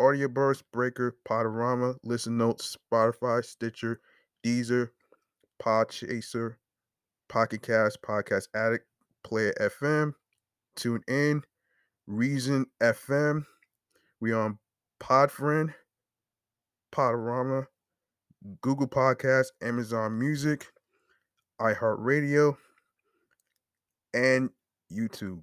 Audioburst, Breaker, Podurama, Listen Notes, Spotify, Stitcher, Deezer, Podchaser, Pocket Cast, Podcast Addict, Player FM, Tune In, Reason FM. We on Podfriend, Podurama, Google Podcasts, Amazon Music, iHeartRadio, and YouTube.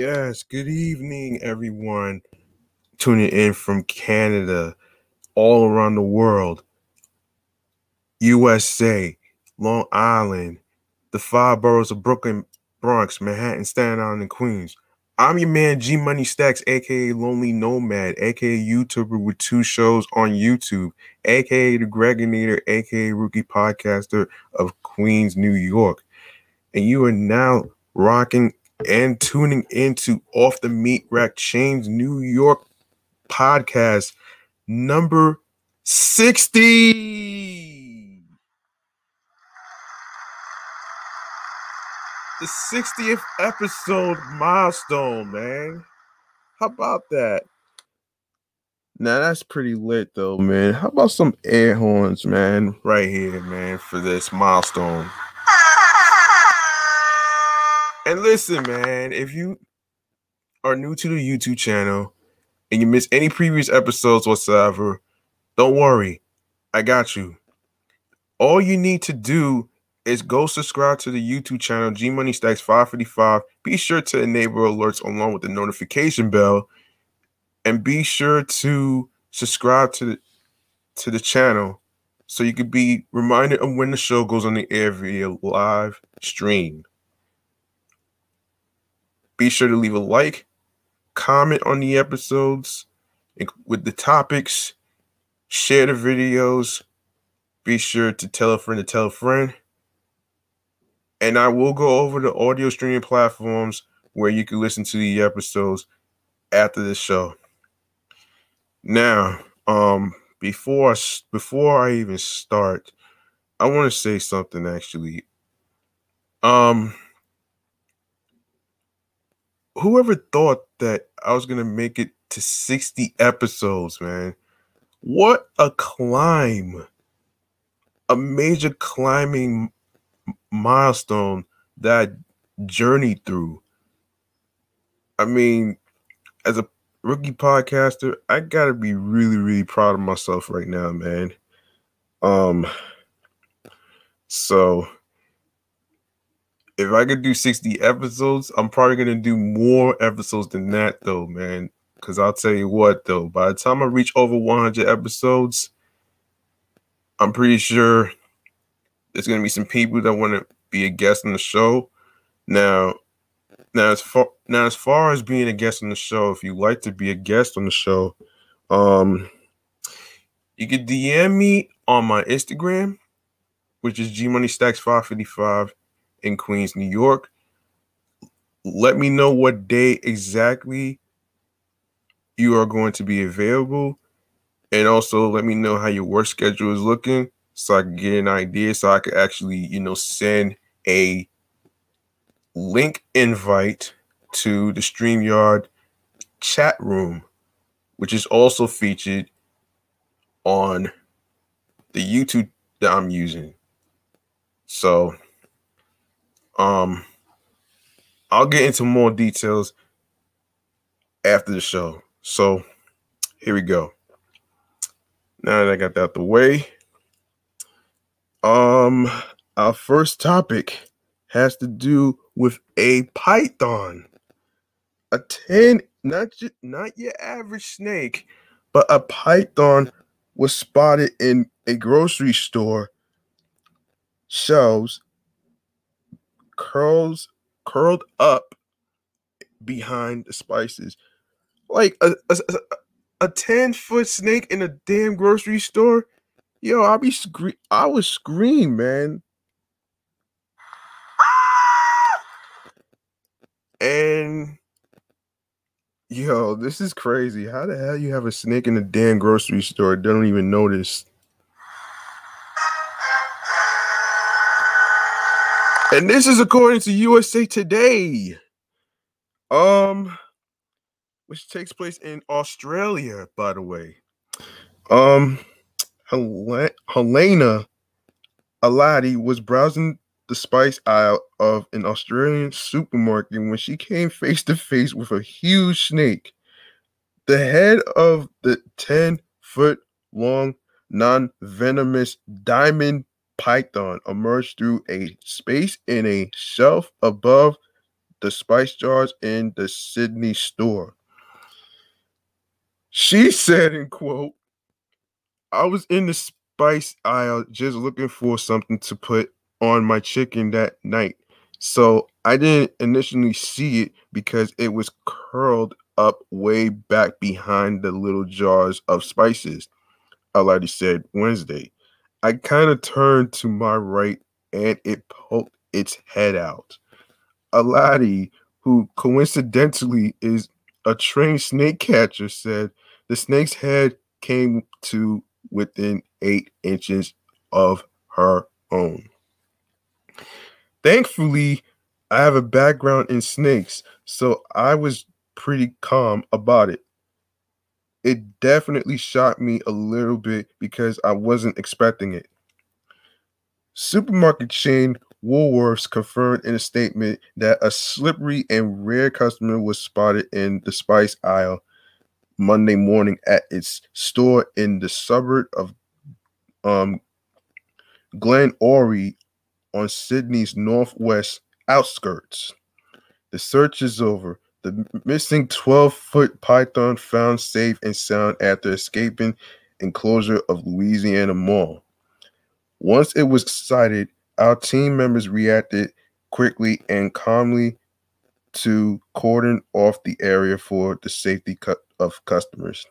Yes, good evening, everyone tuning in from Canada, all around the world, USA, Long Island, the five boroughs of Brooklyn, Bronx, Manhattan, Staten Island, and Queens. I'm your man G Money Stacks, aka Lonely Nomad, aka YouTuber with two shows on YouTube, aka the Gregonator, aka Rookie Podcaster of Queens, New York. And you are now rocking and tuning into Off the Meat Rack Chainz New York podcast number 60. The 60th episode milestone, man. How about that? Now that's pretty lit though, man. How about some air horns, man, right here, man, for this milestone. And listen, man, if you are new to the YouTube channel and you miss any previous episodes whatsoever, don't worry. I got you. All you need to do is go subscribe to the YouTube channel G Money Stackz 555. Be sure to enable alerts along with the notification bell and be sure to subscribe to the to the channel so you can be reminded of when the show goes on the air via live stream. Be sure to leave a like, comment on the episodes with the topics, share the videos. Be sure to tell a friend to tell a friend. And I will go over the audio streaming platforms where you can listen to the episodes after the show. Now, um, before I, before I even start, I want to say something actually. Um, whoever thought that I was gonna make it to 60 episodes, man? What a climb! A major climbing milestone that I journeyed through. I mean, as a rookie podcaster, I gotta be really, really proud of myself right now, man. Um, so if I could do 60 episodes, I'm probably gonna do more episodes than that though, man. Cause I'll tell you what though, by the time I reach over 100 episodes, I'm pretty sure there's gonna be some people that want to be a guest on the show. Now, now as far now as far as being a guest on the show, if you like to be a guest on the show, um, you can DM me on my Instagram, which is G Money Stackz 555 in Queens, New York. Let me know what day exactly you are going to be available. And also let me know how your work schedule is looking so I can get an idea so I can actually, you know, send a link invite to the StreamYard chat room, which is also featured on the YouTube that I'm using. So um, I'll get into more details after the show. So here we go. Now that I got that out the way, um, our first topic has to do with a python, a ten, not just not your average snake, but a python was spotted in a grocery store shelves curls curled up behind the spices. Like a, a, a 10 foot snake in a damn grocery store? Yo i'll be scream i would scream man. And yo this is crazy. How the hell you have a snake in a damn grocery store? Don't even notice And this is according to USA Today. Um which takes place in Australia, by the way. Um Hel- Helena Aladi was browsing the spice aisle of an Australian supermarket when she came face to face with a huge snake. The head of the 10 foot long non venomous diamond python emerged through a space in a shelf above the spice jars in the Sydney store. She said, in quote, I was in the spice aisle just looking for something to put on my chicken that night. So I didn't initially see it because it was curled up way back behind the little jars of spices, Aladi said Wednesday. I kind of turned to my right and it poked its head out. Aladi, who coincidentally is a trained snake catcher, said the snake's head came to within eight inches of her own. Thankfully, I have a background in snakes, so I was pretty calm about it. It definitely shocked me a little bit because I wasn't expecting it. Supermarket chain Woolworths confirmed in a statement that a slippery and rare customer was spotted in the spice aisle Monday morning at its store in the suburb of um, Glenorie on Sydney's northwest outskirts. The search is over. The missing 12 foot python found safe and sound after escaping enclosure of Louisiana Mall. Once it was sighted, our team members reacted quickly and calmly to cordon off the area for the safety of customers.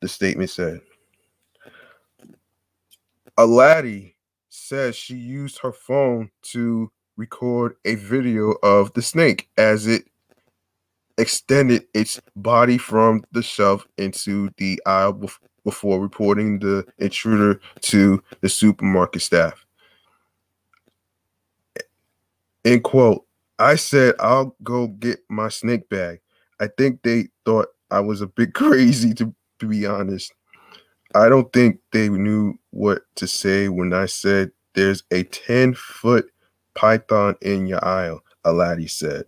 The statement said. Aladi says she used her phone to record a video of the snake as it extended its body from the shelf into the aisle before reporting the intruder to the supermarket staff. End quote. I said, I'll go get my snake bag. I think they thought I was a bit crazy, to, to be honest. I don't think they knew what to say when I said there's a 10 foot python in your aisle, Aladi said.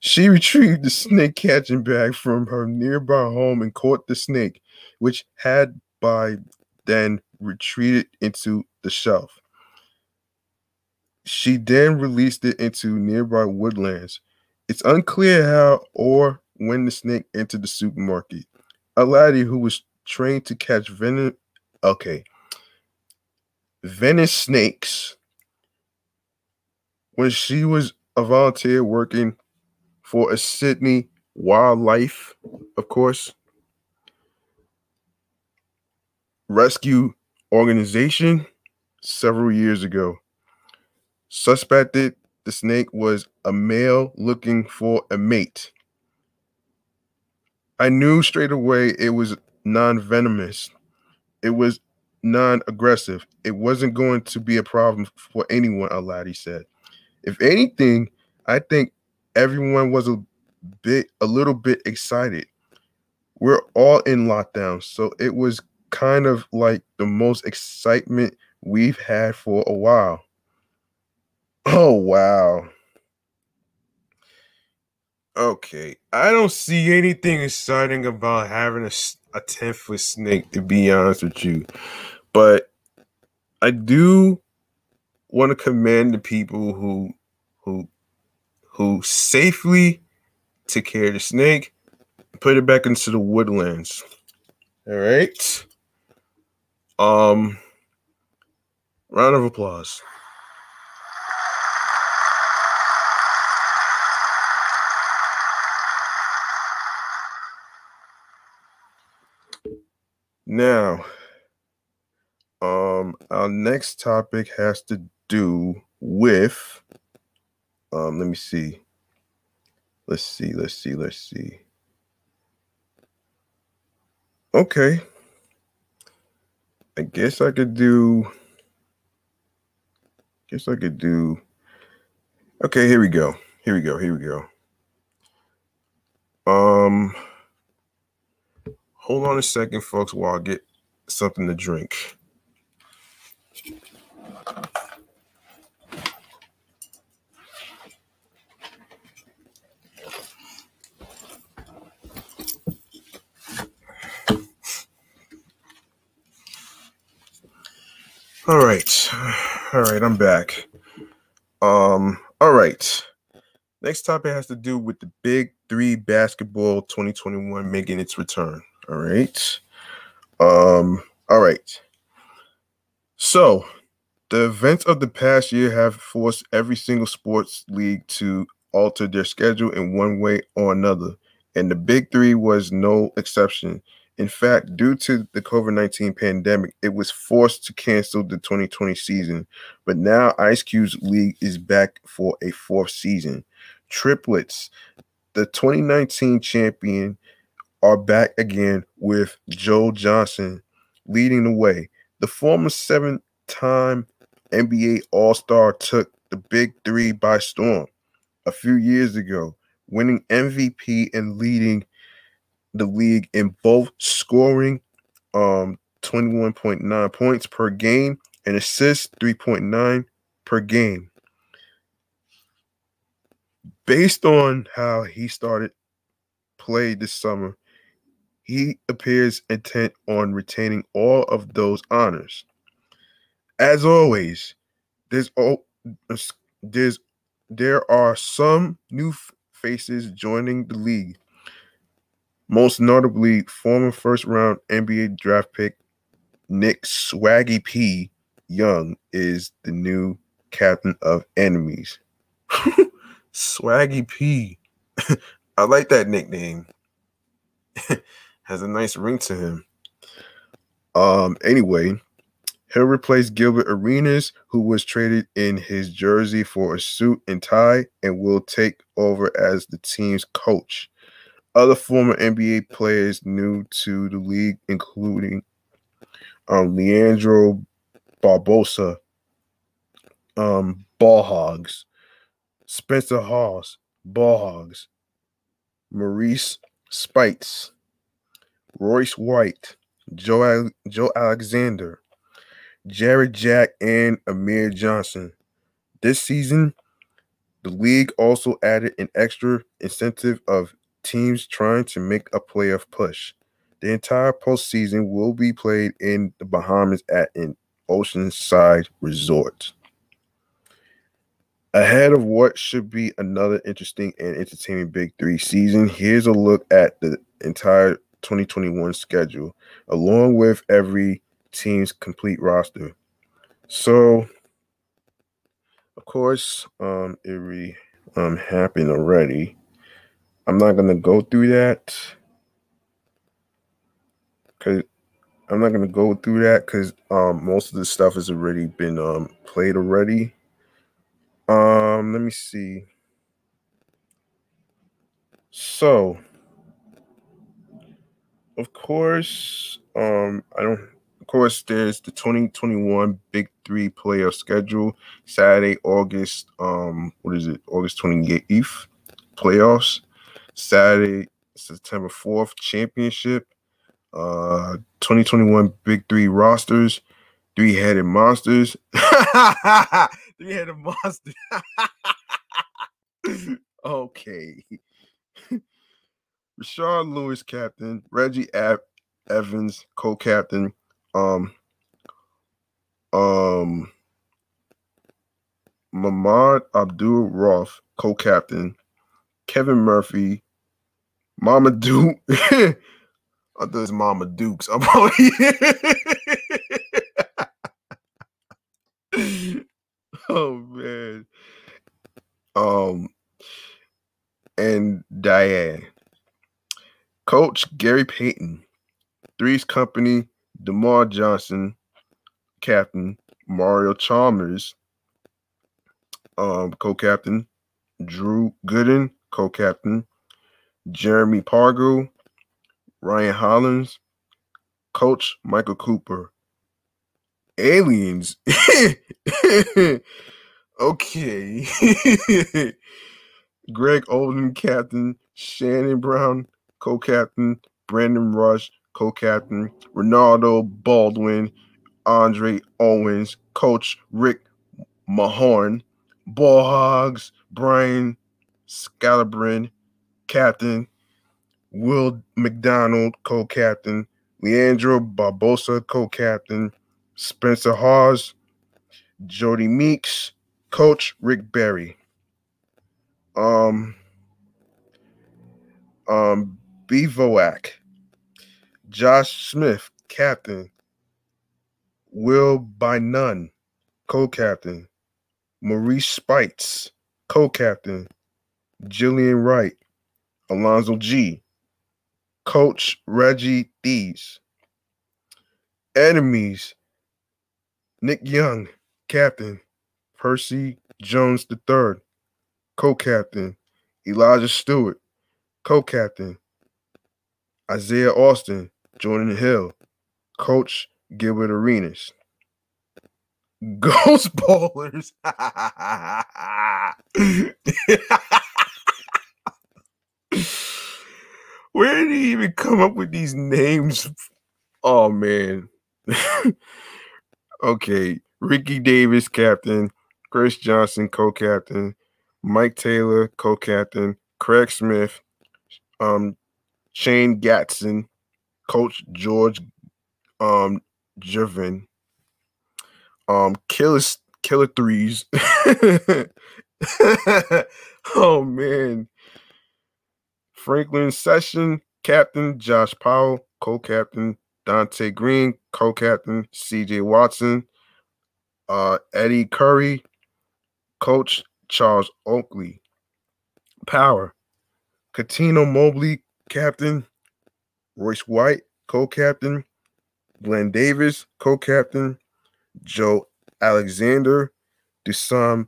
She retrieved the snake catching bag from her nearby home and caught the snake, which had by then retreated into the shelf. She then released it into nearby woodlands. It's unclear how or when the snake entered the supermarket. Aladi, who was trained to catch venom, okay, venomous snakes when she was a volunteer working for a Sydney wildlife, of course, rescue organization several years ago. Suspected the snake was a male looking for a mate. I knew straight away it was non venomous. It was non aggressive. It wasn't going to be a problem for anyone, A Aladi said. If anything, I think everyone was a bit, a little bit excited. We're all in lockdown, so it was kind of like the most excitement we've had for a while. Oh, wow. Okay, I don't see anything exciting about having a, a 10 foot snake, to be honest with you. But I do want to commend the people who who who safely took care of the snake, put it back into the woodlands. All right. Um round of applause. Now, um, our next topic has to do with um, let me see. Let's see, let's see, let's see. Okay. I guess I could do guess I could do Okay, here we go. Here we go. Here we go. Um hold on a second, folks, while I get something to drink. All right. All right, I'm back. Um, all right. Next topic has to do with the Big 3 basketball 2021 making its return. All right. Um, all right. So, The events of the past year have forced every single sports league to alter their schedule in one way or another, and the Big Three was no exception. In fact, due to the COVID 19 pandemic, it was forced to cancel the 2020 season. But now Ice Cube's league is back for a fourth season. Triplets, the 2019 champion, are back again with Joe Johnson leading the way. The former seven time NBA All Star took the Big Three by storm a few years ago, winning MVP and leading the league in both scoring um 21.9 points per game and assists 3.9 per game. Based on how he started play this summer, he appears intent on retaining all of those honors. As always, there's all there's there are some new faces joining the league. Most notably, former first round NBA draft pick Nick Swaggy P. Young is the new captain of enemies. Swaggy P. I like that nickname. Has a nice ring to him. Um, anyway, He'll replace Gilbert Arenas, who was traded in his jersey for a suit and tie, and will take over as the team's coach. Other former NBA players new to the league, including um, Leandro Barbosa, um, Ball Hogs, Spencer Hawes, Ball Hogs, Maurice Speights, Royce White, Joe, Joe Alexander, Jarrett Jack, and Amir Johnson. This season, the league also added an extra incentive of teams trying to make a playoff push. The entire postseason will be played in the Bahamas at an oceanside resort. Ahead of what should be another interesting and entertaining Big Three season, here's a look at the entire 2021 schedule, along with every team's complete roster. So, of course, um, it re, um, happened already. I'm not gonna go through that because I'm not gonna go through that because um, most of the stuff has already been um, played already. Um, let me see. So, of course, um, I don't of course, there's the 2021 Big Three playoff schedule. Saturday, August, um, what is it? August 28th playoffs. Saturday, September 4th championship. Uh, 2021 Big Three rosters. Three headed monsters. Three headed monsters. okay. Rashard Lewis, captain. Reggie Evans, co captain um um Mahmoud Abdul-Rauf, co-captain, Kevin Murphy, Mama Duke. I thought it was Mama Dukes. I'm oh man. Um and Diane. Coach Gary Payton, Three's Company, DeMar Johnson, captain, Mario Chalmers, um, co-captain, Drew Gooden, co-captain, Jeremy Pargo, Ryan Hollins, coach Michael Cooper. Aliens. okay. Greg Oden, captain, Shannon Brown, co-captain, Brandon Rush, co-captain. Ronaldo Baldwin, Andre Owens, coach. Rick Mahorn, Ball Hogs, Brian Scalabrine, captain Will McDonald, co-captain Leandro Barbosa, co-captain Spencer Hawes, Jodie Meeks, coach Rick Barry. Um, um, Bivouac, Josh Smith, captain. Will Bynum, co-captain. Maurice Speights, co-captain. Jillian Wright, Alonzo Gee, Coach Reggie Dees. Enemies, Nick Young, captain. Percy Jones III, co-captain. Elijah Stewart, co-captain. Isaiah Austin, Jordan Hill, Coach Gilbert Arenas. Ghost Ballers. Where did he even come up with these names? Oh man. okay. Ricky Davis, captain. Chris Johnson, co-captain. Mike Taylor, co-captain. Craig Smith, um, Shane Gatson, Coach George um Gervin, um Killer Killer Threes. oh man. Franklin Session, Captain Josh Powell, co-captain Dante Green, co-captain CJ Watson, uh, Eddy Curry, coach Charles Oakley, Power, Cuttino Mobley, captain, Royce White, co-captain, Glen Davis, co-captain, Joe Alexander, Dušan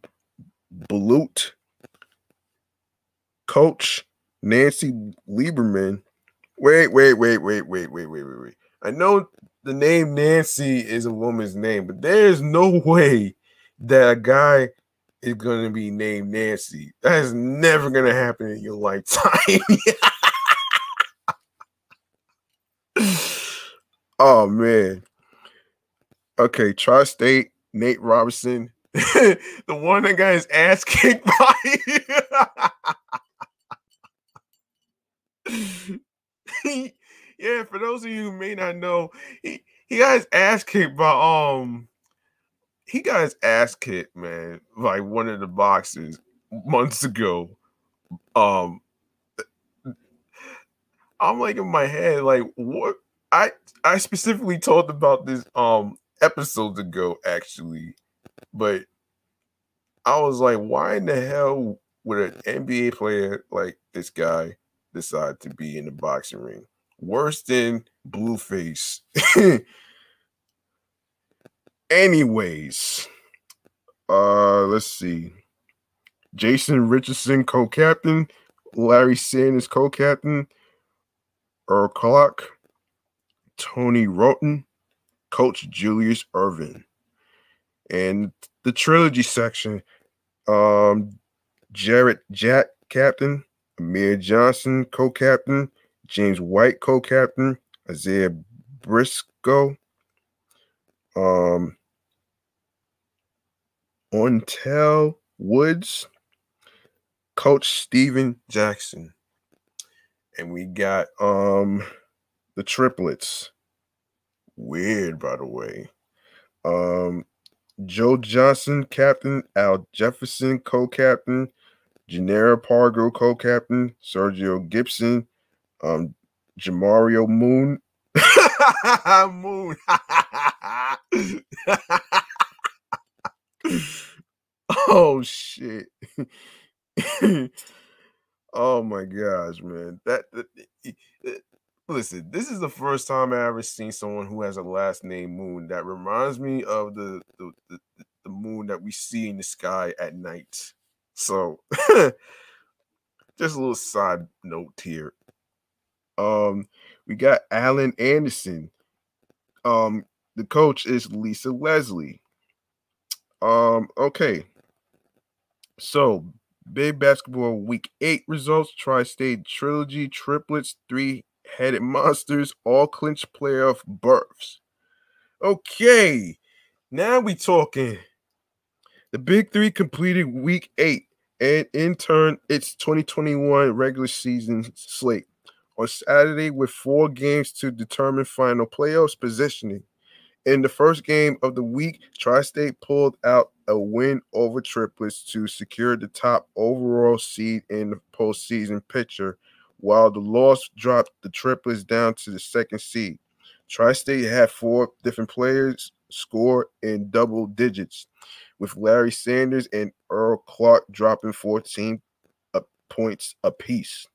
Bulut, coach Nancy Lieberman. Wait, wait, wait, wait, wait, wait, wait, wait, wait. I know the name Nancy is a woman's name, but there's no way that a guy is going to be named Nancy. That is never going to happen in your lifetime. oh, man. Okay, Tri State, Nate Robinson, the one that got his ass kicked by. yeah, for those of you who may not know, he, he got his ass kicked by um he got his ass kicked, man, like one of the boxes months ago. Um I'm like in my head, like what I I specifically talked about this um episodes ago, actually, but I was like, why in the hell would an NBA player like this guy decide to be in the boxing ring? Worse than Blueface. Anyways, uh, let's see. Jason Richardson, co-captain. Larry Sanders, co-captain. Earl Clark. Tony Wroten, Coach Julius Erving. And the trilogy section, um, Jarrett Jack, captain. Amir Johnson, co-captain. James White, co-captain. Isaiah Briscoe, um, Qyntel Woods, Coach Stephen Jackson. And we got um the triplets. Weird, by the way. Um Joe Johnson, captain, Al Jefferson, co-captain, Jannero Pargo, co-captain, Sergio Gibson, um, Jamario Moon. Moon. oh shit. oh my gosh, man. That, that, listen, this is the first time I ever seen someone who has a last name Moon that reminds me of the the, the, the moon that we see in the sky at night. So just a little side note here. Um, we got Alan Anderson. Um, the coach is Lisa Leslie. Um, okay. So, big basketball week eight results, tri-state trilogy, triplets, three-headed monsters, all clinch playoff berths. Okay, now we talking. The big three completed week eight, and in turn, it's 2021 regular season slate on Saturday with four games to determine final playoffs positioning. In the first game of the week, Tri State pulled out a win over Triplets to secure the top overall seed in the postseason picture, while the loss dropped the Triplets down to the second seed. Tri State had four different players score in double digits, with Larry Sanders and Earl Clark dropping 14 uh, points apiece.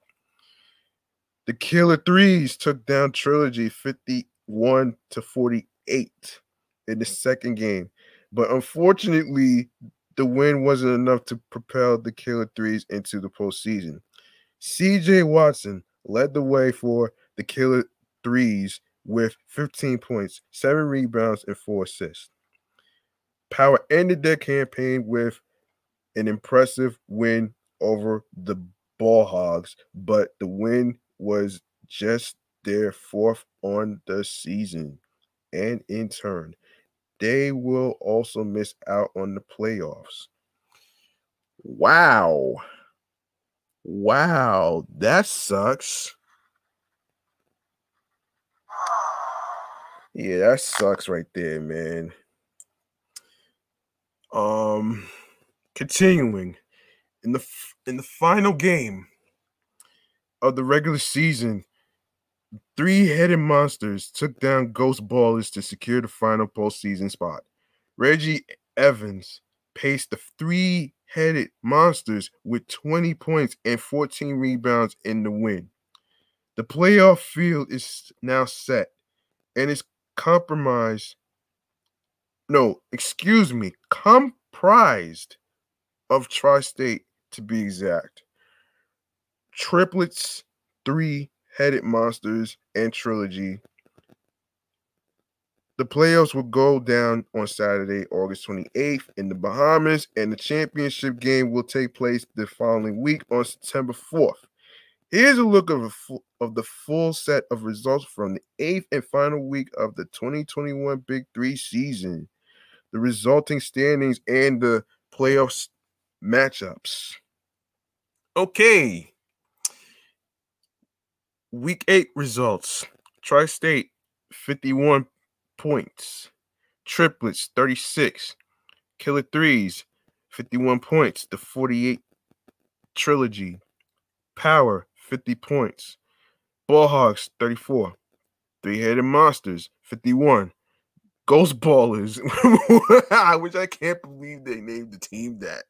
The Killer Threes took down Trilogy 51 to 48 in the second game, but unfortunately, the win wasn't enough to propel the Killer Threes into the postseason. CJ Watson led the way for the Killer Threes with 15 points, seven rebounds, and four assists. Power ended their campaign with an impressive win over the Ball Hogs, but the win was just their fourth on the season. And in turn, they will also miss out on the playoffs. Wow. Wow, that sucks. Yeah, that sucks right there, man. Um continuing in the in the final game of the regular season, three-headed monsters took down Ghost Ballers to secure the final postseason spot. Reggie Evans paced the three-headed monsters with 20 points and 14 rebounds in the win. The playoff field is now set and is compromised. No, excuse me, comprised of Tri State to be exact. Triplets, three headed monsters, and trilogy. The playoffs will go down on Saturday, August 28th in the Bahamas, and the championship game will take place the following week on September 4th. Here's a look of, full, of the full set of results from the eighth and final week of the 2021 Big Three season, the resulting standings, and the playoffs matchups. Okay. Week eight results Tri State 51 points, Triplets 36, Killer Threes 51 points, the 48 trilogy, Power 50 points. Ballhogs, 34. Three headed monsters, 51. Ghost Ballers, which I can't believe they named the team that.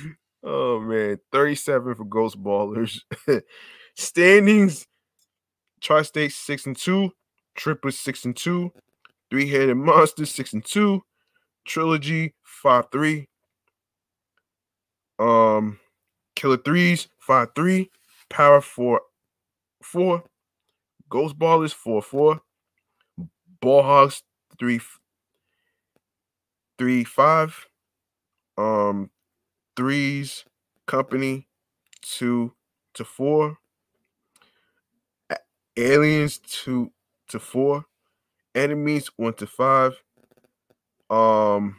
oh man, 37 for Ghost Ballers. Standings Tri State 6 and 2, Triplets 6 and 2, Three Headed Monsters 6 and 2, Trilogy 5 3, um, Killer Threes, 5 3. Power 4 4. Ghost Ballers, 4 4. Ball Hogs, 3 3 5. Um, Threes Company, 2 to 4. Aliens, 2 to 4. Enemies, 1 to 5. Um,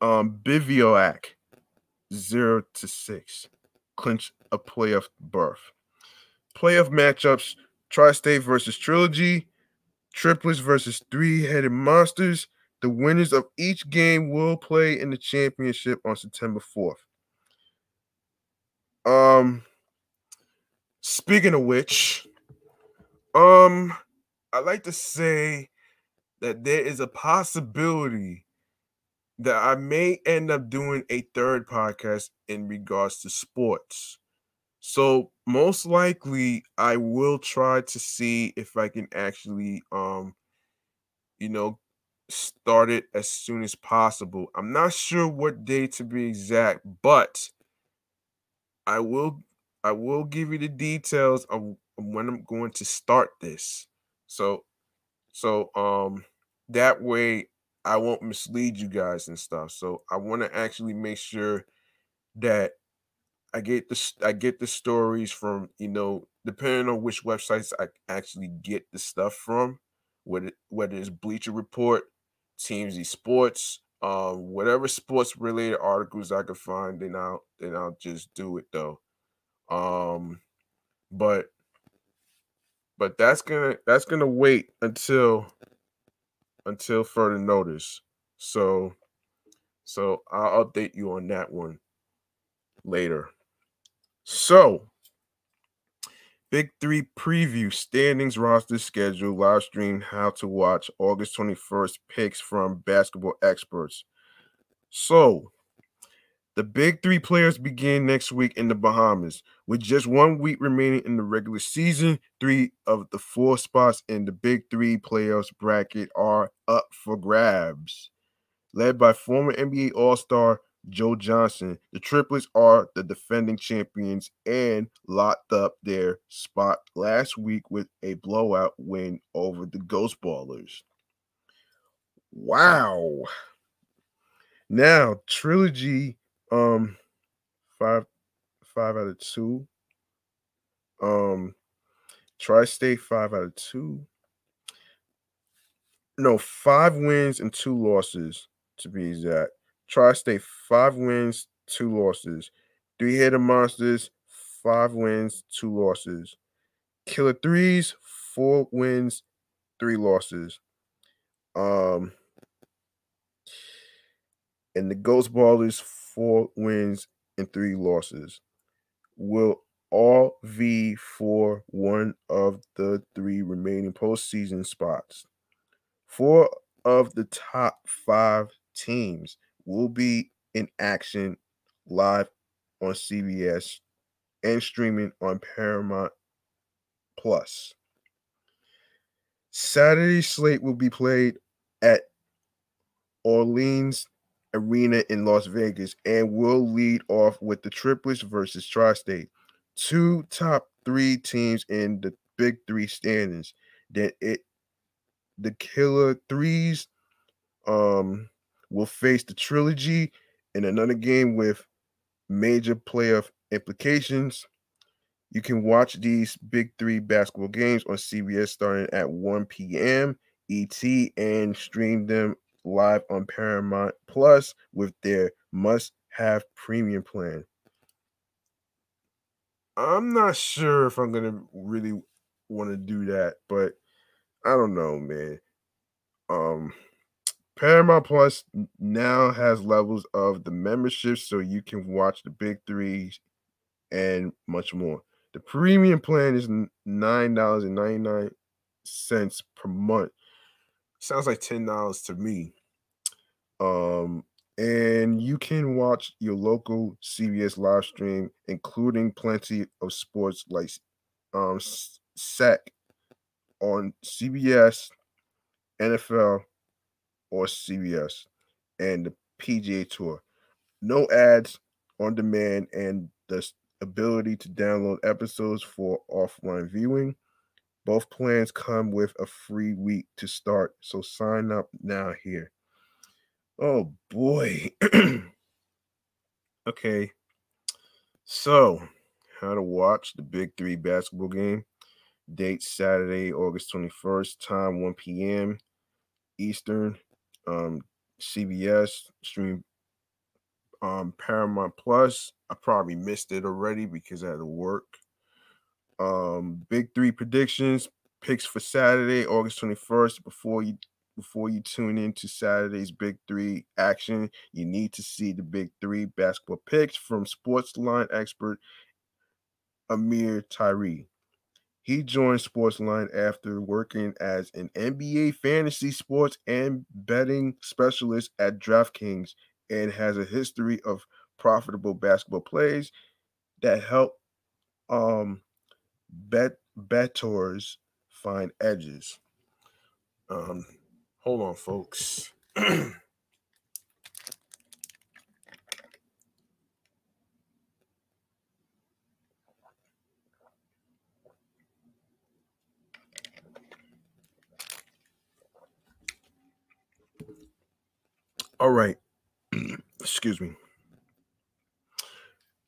um, Bivouac, zero to six, clinch a playoff berth. Playoff matchups: Tri-State versus Trilogy, Triplets versus Three-Headed Monsters. The winners of each game will play in the championship on September 4th. Um, speaking of which, um, I like to say that there is a possibility that I may end up doing a third podcast in regards to sports. So most likely I will try to see if I can actually um you know start it as soon as possible. I'm not sure what day to be exact, but I will I will give you the details of when I'm going to start this. So so um that way I won't mislead you guys and stuff. So I want to actually make sure that I get the I get the stories from you know depending on which websites I actually get the stuff from, whether whether it's Bleacher Report, TMZ Sports, um, whatever sports related articles I can find, then I'll then I'll just do it though. Um, but but that's gonna that's gonna wait until until further notice. So so I'll update you on that one later. So Big Three preview standings roster schedule live stream how to watch August 21st picks from basketball experts. So, the big three players begin next week in the Bahamas. With just one week remaining in the regular season, three of the four spots in the big three playoffs bracket are up for grabs. Led by former NBA All Star Joe Johnson, the triplets are the defending champions and locked up their spot last week with a blowout win over the Ghost Ballers. Wow. Now, Trilogy um, five, five out of two. Um, Tri-State five out of two. No, five wins and two losses to be exact. Tri-State five wins, two losses. Three headed monsters, five wins, two losses. Killer threes, four wins, three losses. Um, and the Ghost Ballers four wins and three losses. Will all V for one of the three remaining postseason spots. Four of the top five teams will be in action live on CBS and streaming on Paramount Plus. Saturday slate will be played at Orleans Arena in Las Vegas and will lead off with the triplets versus Tri State. Two top three teams in the big three standings. Then it the killer threes um will face the trilogy in another game with major playoff implications. You can watch these big three basketball games on CBS starting at 1 p.m. ET and stream them live on Paramount Plus with their must have premium plan. I'm not sure if I'm going to really want to do that, but I don't know, man. Um, Paramount Plus now has levels of the membership so you can watch the big three and much more. The premium plan is $9.99 per month sounds like ten dollars to me. Um, and you can watch your local CBS live stream, including plenty of sports like um SEC on CBS, NFL, or CBS, and the PGA Tour. No ads on demand, and the ability to download episodes for offline viewing. Both plans come with a free week to start, so sign up now here. Oh boy. okay. So, how to watch the Big Three basketball game. Date Saturday, August 21st, time 1 p.m. Eastern. Um, CBS stream um Paramount Plus. I probably missed it already because I had to work. Um, big three predictions, picks for Saturday, August 21st. Before you before you tune into Saturday's Big Three action, you need to see the Big Three basketball picks from sports line expert Amir Tyree. He joined Sportsline after working as an NBA fantasy sports and betting specialist at DraftKings and has a history of profitable basketball plays that help um, bet bettors find edges. Um, hold on, folks. All right. Excuse me.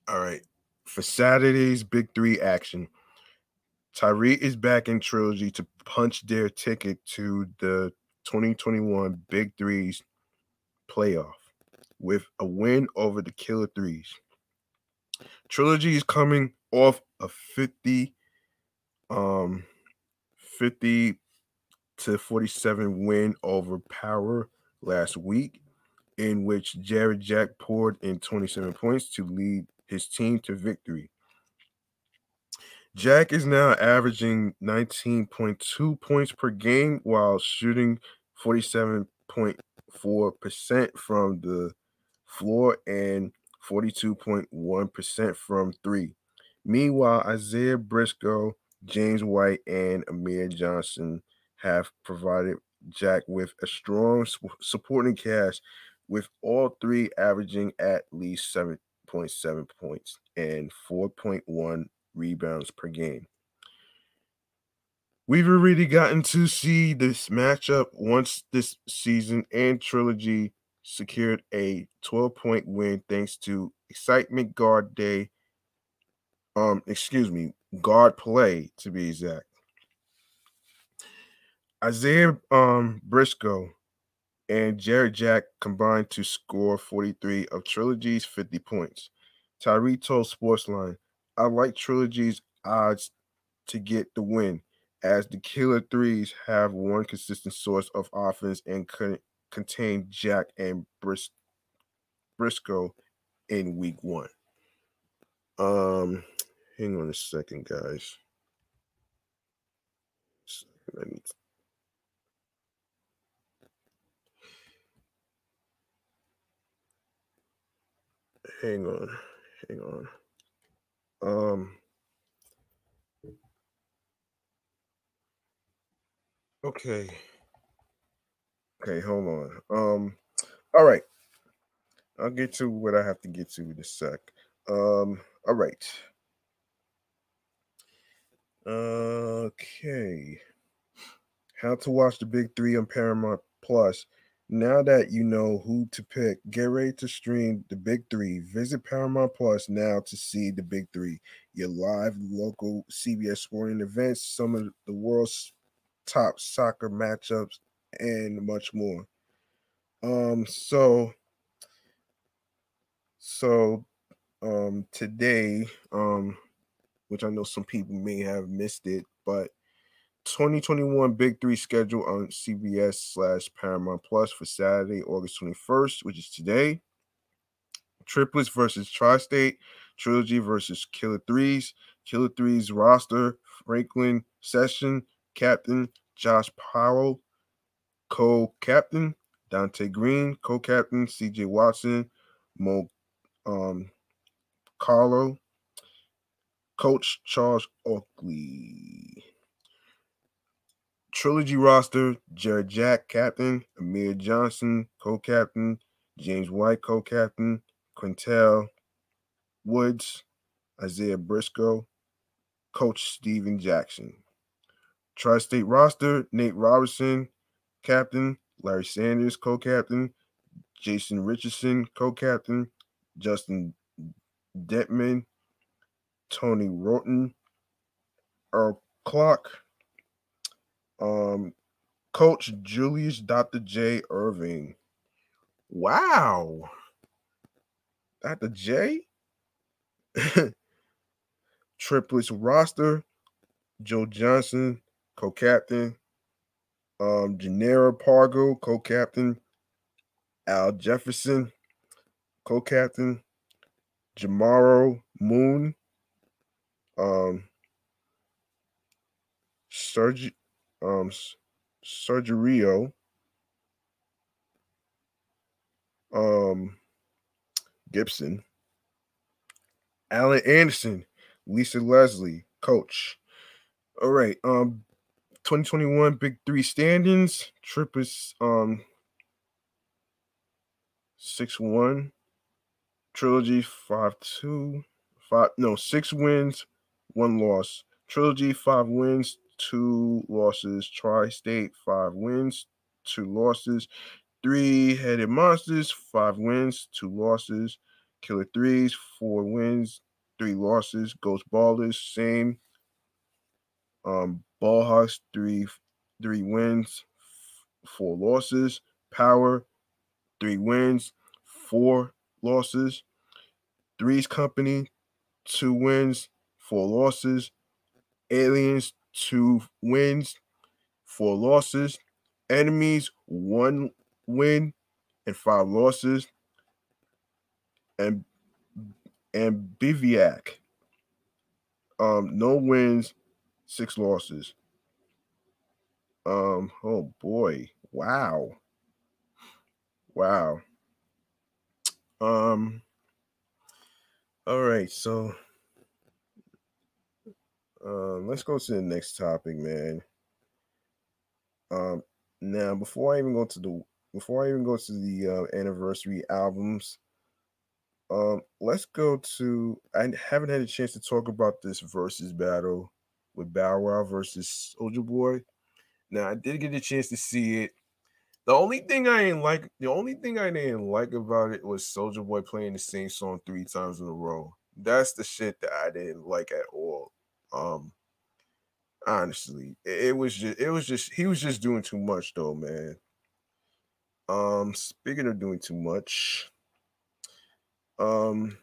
All right. For Saturday's Big Three action, Tyree is back in Trilogy to punch their ticket to the 2021 Big Threes playoff with a win over the Killer Threes. Trilogy is coming off a 50 um 50 to 47 win over Power last week in which Jarrett Jack poured in 27 points to lead his team to victory. Jack is now averaging 19.2 points per game while shooting 47.4% from the floor and 42.1% from three. Meanwhile, Isaiah Briscoe, James White, and Amir Johnson have provided Jack with a strong supporting cast, with all three averaging at least 7.7 points and 4.1 rebounds per game. We've already gotten to see this matchup once this season, and Trilogy secured a 12 point win thanks to excitement guard day. Um, excuse me, guard play to be exact. Isaiah um, Briscoe and Jarrett Jack combined to score 43 of Trilogy's 50 points. Tyree told Sportsline, I like Trilogy's odds to get the win, as the Killer Threes have one consistent source of offense and could contain Jack and Bris- Briscoe in week one. Um, hang on a second, guys. Let me hang on, hang on. Um, okay. Okay, hold on. Um, all right. I'll get to what I have to get to in a sec. Um, all right. Okay. How to watch the big three on Paramount Plus. Now that you know who to pick, get ready to stream the Big Three. Visit Paramount Plus now to see the Big Three, your live local CBS sporting events, some of the world's top soccer matchups, and much more. Um, so, so, um, today, um, which I know some people may have missed it, but 2021 Big Three schedule on CBS slash Paramount Plus for Saturday, August 21st, which is today. Triplets versus Tri State, Trilogy versus Killer Threes, Killer Threes roster, Franklin Session, Captain, Josh Powell, co captain, Donte Greene, co captain, CJ Watson, Mo um, Carlo, coach Charles Oakley. Trilogy roster Jarrett Jack, captain, Amir Johnson, co captain, James White, co captain, Qyntel Woods, Isaiah Briscoe, coach Stephen Jackson. Tri State roster Nate Robertson, captain, Larry Sanders, co captain, Jason Richardson, co captain, Justin Dentmon, Tony Wroten, Earl Clark, um, Coach Julius Dr. J. Erving. Wow. Dr. J? Triplets roster. Joe Johnson, co-captain. Um, Jannero Pargo, co-captain. Al Jefferson, co-captain. Jamario Moon. Um Sergi um Sergio um Gibson, Alan Anderson, Lisa Leslie, coach. All right, um 2021 Big Three standings. Trippers um six one, trilogy five two, five no six wins, one loss. Trilogy five wins, two losses. Tri State, five wins, two losses. Three headed monsters, five wins, two losses. Killer threes, four wins, three losses. Ghost ballers, same. Um, Ballhawks, three three wins, four losses. Power, three wins, four losses. Threes Company, two wins, four losses. Aliens, two wins, four losses. Enemies, one win and five losses. And and Bivouac, Um, no wins, six losses. Um, oh boy, wow. Wow. Um all right, so um let's go to the next topic, man. Um now before I even go to the before I even go to the uh, anniversary albums, um let's go to I haven't had a chance to talk about this versus battle with Bow Wow versus Soulja Boy. Now I did get a chance to see it. The only thing I didn't like, the only thing I didn't like about it was Soulja Boy playing the same song three times in a row. That's the shit that I didn't like at all. Um, honestly, it, it was just, it was just, he was just doing too much though, man. Um, speaking of doing too much, um,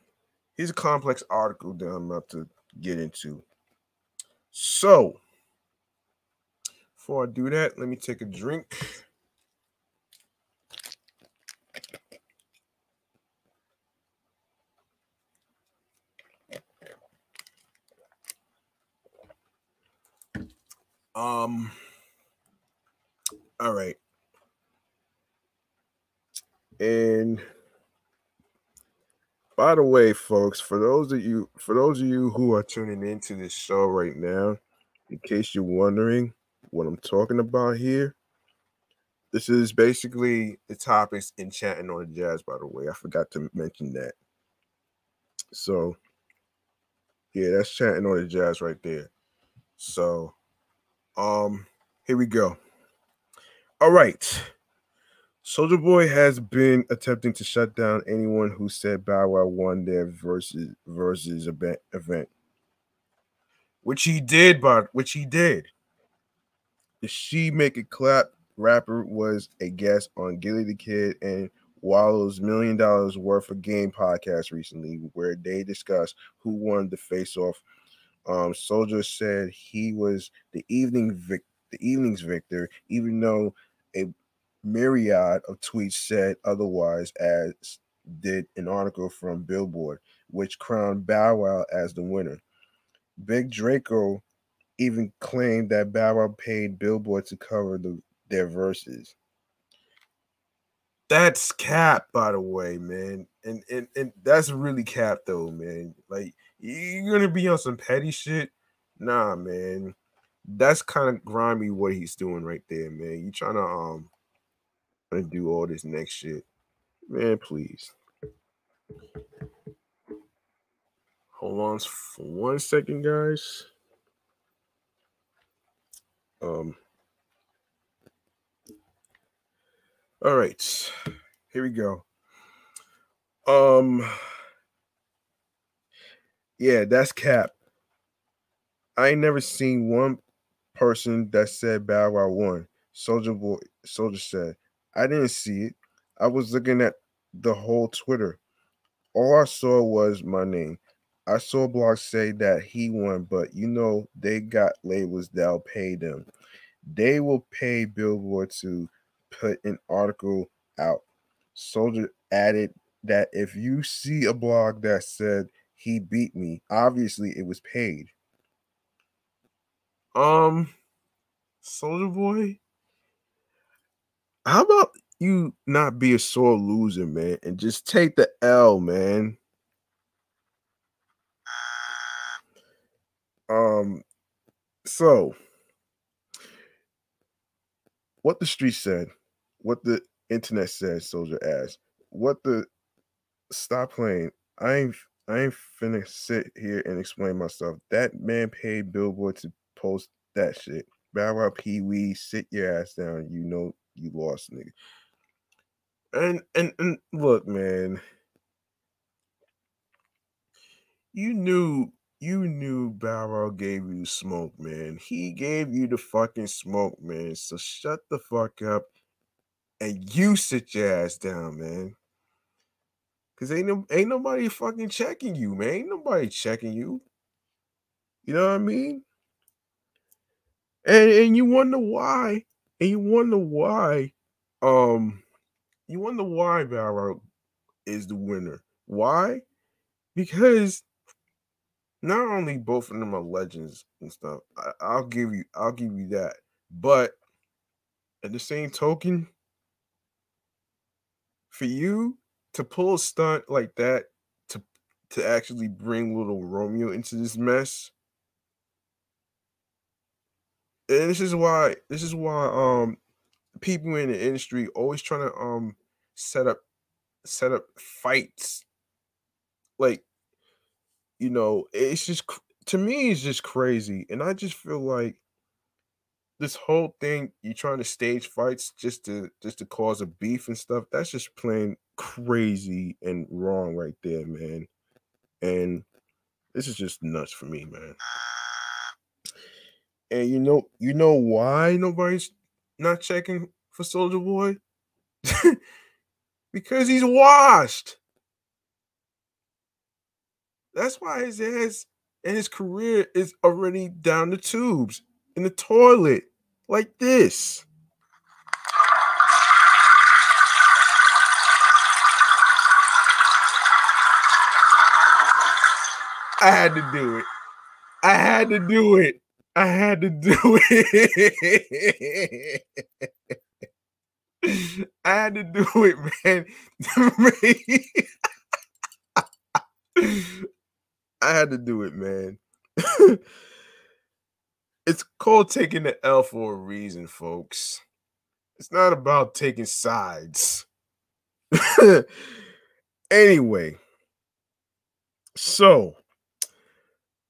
here's a complex article that I'm about to get into. So, before I do that, let me take a drink. Um. All right. And by the way, folks, for those of you for those of you who are tuning into this show right now, in case you're wondering what I'm talking about here, this is basically the topics in chatting on jazz. By the way, I forgot to mention that. So, yeah, that's chatting on the jazz right there. So, um, here we go. All right. Soulja Boy has been attempting to shut down anyone who said Bow Wow won their versus versus event event, which he did, but which he did. The She Make It Clap rapper was a guest on Gillie the Kid and Wallo's Million Dollars Worth of Game podcast recently, where they discussed who won the face off um, Soulja said he was the evening vic- the evening's victor, even though a myriad of tweets said otherwise, as did an article from Billboard, which crowned Bow Wow as the winner. Big Draco even claimed that Bow Wow paid Billboard to cover the, their verses. That's cap, by the way, man. And, and and that's really cap though, man. Like you're gonna be on some petty shit. Nah, man. That's kind of grimy what he's doing right there, man. You trying to um do all this next shit. Man, please. Hold on for one second, guys. Um all right, here we go. Um yeah, that's cap. I ain't never seen one person that said Bow Wow won. Soulja Boy, Soulja said, I didn't see it. I was looking at the whole Twitter. All I saw was my name. I saw blogs say that he won, but you know they got labels that'll pay them. They will pay Billboard to put an article out. Soulja added that if you see a blog that said he beat me. Obviously, it was paid. Um, Soulja Boy, how about you not be a sore loser, man, and just take the L, man? Um, so what the street said, what the internet said, Soulja asked, what the stop playing. I ain't I ain't finna sit here and explain myself. That man paid Billboard to post that shit. Bow Wow Pee Wee, sit your ass down. You know you lost, nigga. And and and look, man. You knew you knew Bow Wow gave you smoke, man. He gave you the fucking smoke, man. So shut the fuck up and you sit your ass down, man. Cause ain't no, ain't nobody fucking checking you, man. Ain't nobody checking you. You know what I mean? And and you wonder why, and you wonder why, um, you wonder why Bow Wow is the winner. Why? Because not only both of them are legends and stuff. I, I'll give you, I'll give you that. But at the same token, for you to pull a stunt like that to to actually bring little Romeo into this mess. And this is why this is why um people in the industry always trying to um set up set up fights like you know it's just to me it's just crazy and i just feel like this whole thing you're trying to stage fights just to just to cause a beef and stuff that's just plain crazy and wrong right there man. And this is just nuts for me man. And you know you know why nobody's not checking for Soulja Boy? Because he's washed! That's why his ass and his career is already down the tubes in the toilet like this. I had to do it. I had to do it. I had to do it. I had to do it, man. I had to do it, man. it's called taking the L for a reason, folks. It's not about taking sides. anyway, so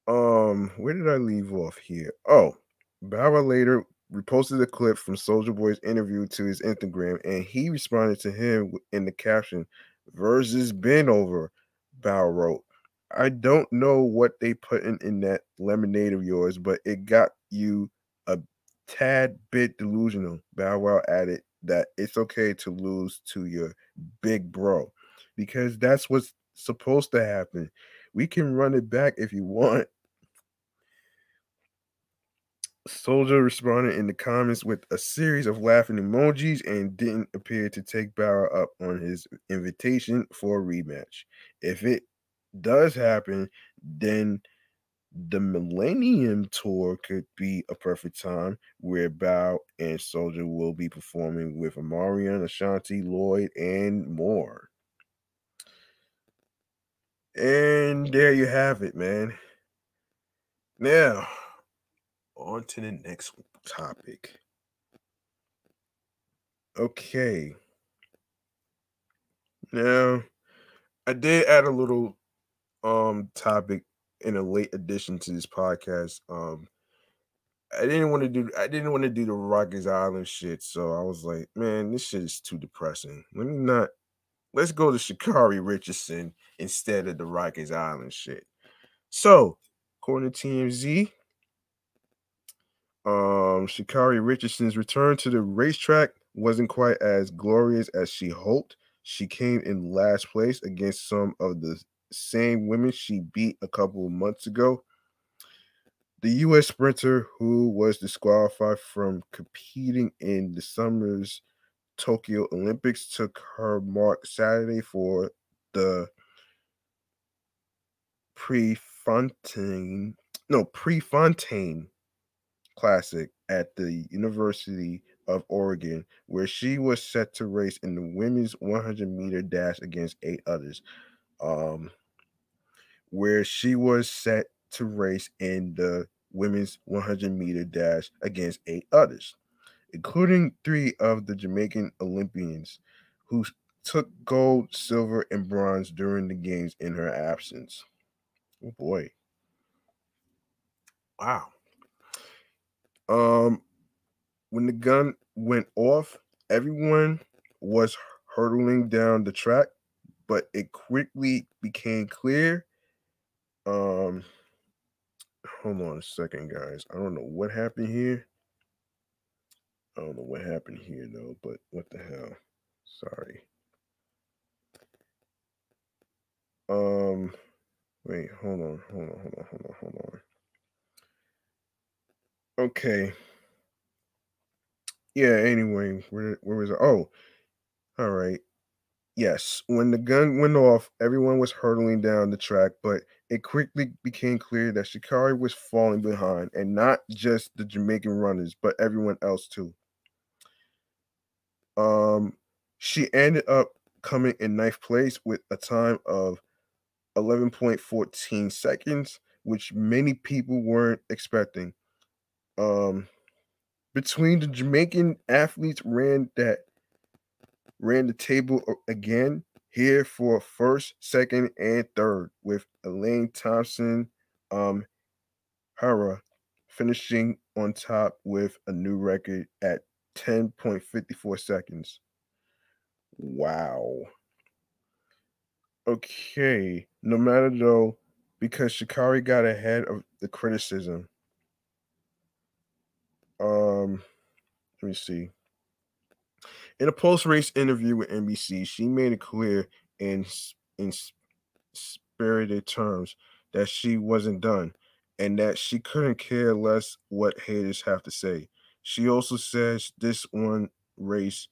um, where did I leave off here? Oh, Bow later reposted a clip from Soulja Boy's interview to his Instagram, and he responded to him in the caption, "Versus been over." Bow wrote, I don't know what they put in, in that lemonade of yours, but it got you a tad bit delusional. Bow Wow added that it's okay to lose to your big bro because that's what's supposed to happen. We can run it back if you want. Soulja responded in the comments with a series of laughing emojis and didn't appear to take Bauer up on his invitation for a rematch. If it does happen, then the Millennium Tour could be a perfect time where Bow and Soulja will be performing with Omarion, Ashanti, Lloyd, and more. And there you have it, man. Now, on to the next topic. Okay. Now, I did add a little um topic in a late addition to this podcast. Um I didn't want to do I didn't want to do the Rikers Island shit, so I was like, man, this shit is too depressing. Let me not let's go to Sha'Carri Richardson instead of the Rikers Island shit. So, according to TMZ, um, Sha'Carri Richardson's return to the racetrack wasn't quite as glorious as she hoped. She came in last place against some of the same women she beat a couple of months ago. The U.S. sprinter who was disqualified from competing in the summer's Tokyo Olympics took her mark Saturday for the Prefontaine, no, Prefontaine Classic at the University of Oregon, where she was set to race in the women's 100 meter dash against eight others. Um, where she was set to race in the women's 100 meter dash against eight others, including three of the Jamaican Olympians who took gold, silver, and bronze during the games in her absence. Oh boy. Wow. Um when the gun went off, everyone was hurtling down the track, but it quickly became clear um, hold on a second, guys. I don't know what happened here. I don't know what happened here though, but what the hell? Sorry. Um, wait, hold on, hold on, hold on, hold on, hold on. Okay. Yeah. Anyway, where where was it? Oh, all right. Yes, when the gun went off, everyone was hurtling down the track, but it quickly became clear that Sha'Carri was falling behind, and not just the Jamaican runners, but everyone else too. Um, she ended up coming in ninth place with a time of 11.14 seconds, which many people weren't expecting. Um, between the Jamaican athletes ran that ran the table again here for first, second, and third, with Elaine Thompson um Herah finishing on top with a new record at 10.54 seconds. Wow. Okay, no matter though, because Sha'Carri got ahead of the criticism. Um, let me see. In a post-race interview with NBC, she made it clear in in spirited terms that she wasn't done and that she couldn't care less what haters have to say. She also says this one race,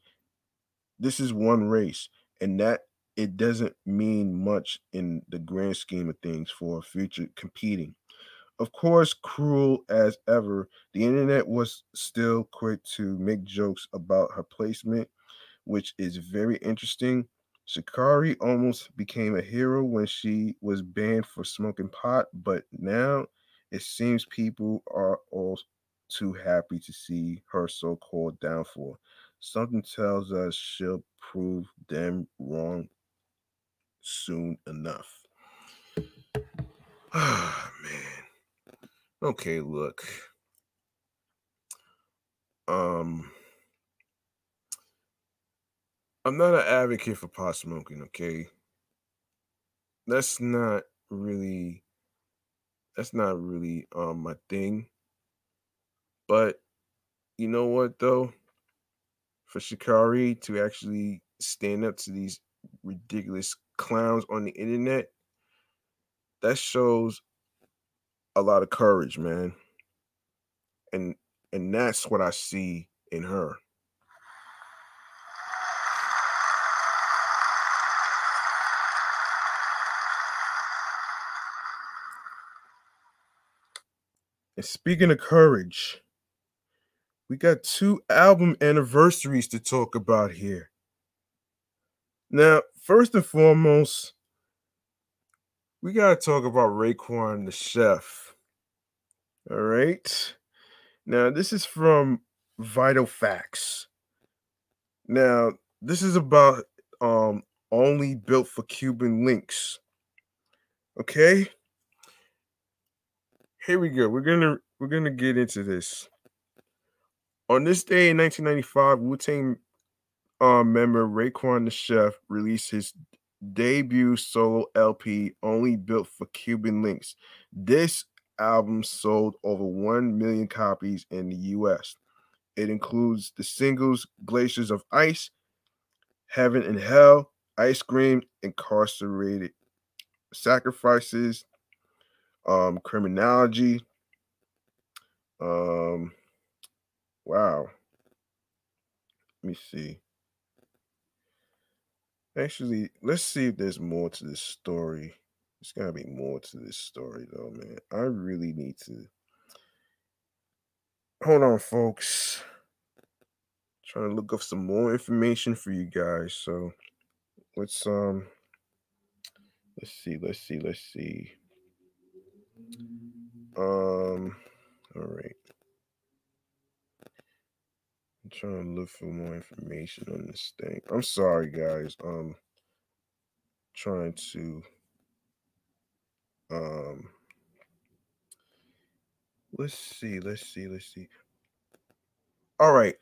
this is one race, and that it doesn't mean much in the grand scheme of things for future competing. Of course, cruel as ever, the internet was still quick to make jokes about her placement, which is very interesting. Sha'Carri almost became a hero when she was banned for smoking pot, but now it seems people are all too happy to see her so called downfall. Something tells us she'll prove them wrong soon enough. Ah, man. Okay, look. Um, I'm not an advocate for pot smoking, okay? That's not really that's not really um my thing. But you know what though? For Sha'Carri to actually stand up to these ridiculous clowns on the internet, that shows a lot of courage, man. And and that's what I see in her. And speaking of courage, we got two album anniversaries to talk about here. Now, first and foremost, we got to talk about Raekwon the Chef. All right. Now, this is from Vital Facts. Now, this is about um only built for Cuban links. Okay? Here we go. We're to we're to get into this. On this day in 1995, Wu-Tang uh, member Raekwon the Chef released his debut solo LP, Only Built for Cuban Links. This album sold over 1 million copies in the US. It includes the singles Glaciers of Ice, Heaven and Hell, Ice Cream, Incarcerated Scarfaces, um, Criminology. Um, wow. Let me see. Actually, let's see if there's more to this story. There's gotta be more to this story, though, man. I really need to. Hold on, folks. Trying to look up some more information for you guys. So let's um let's see, let's see, let's see. Um all right. I'm trying to look for more information on this thing. I'm sorry, guys. Um, trying to um. Let's see. Let's see. Let's see. All right.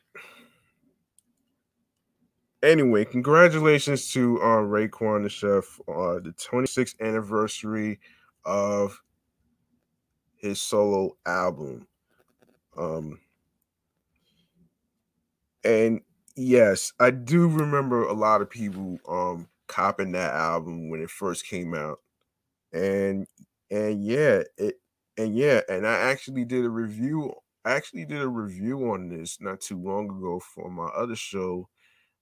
Anyway, congratulations to uh, Raekwon the Chef on uh, the 26th anniversary of his solo album. Um, and yes, I do remember a lot of people um copping that album when it first came out. And and yeah, it and yeah, and I actually did a review. I actually did a review on this not too long ago for my other show,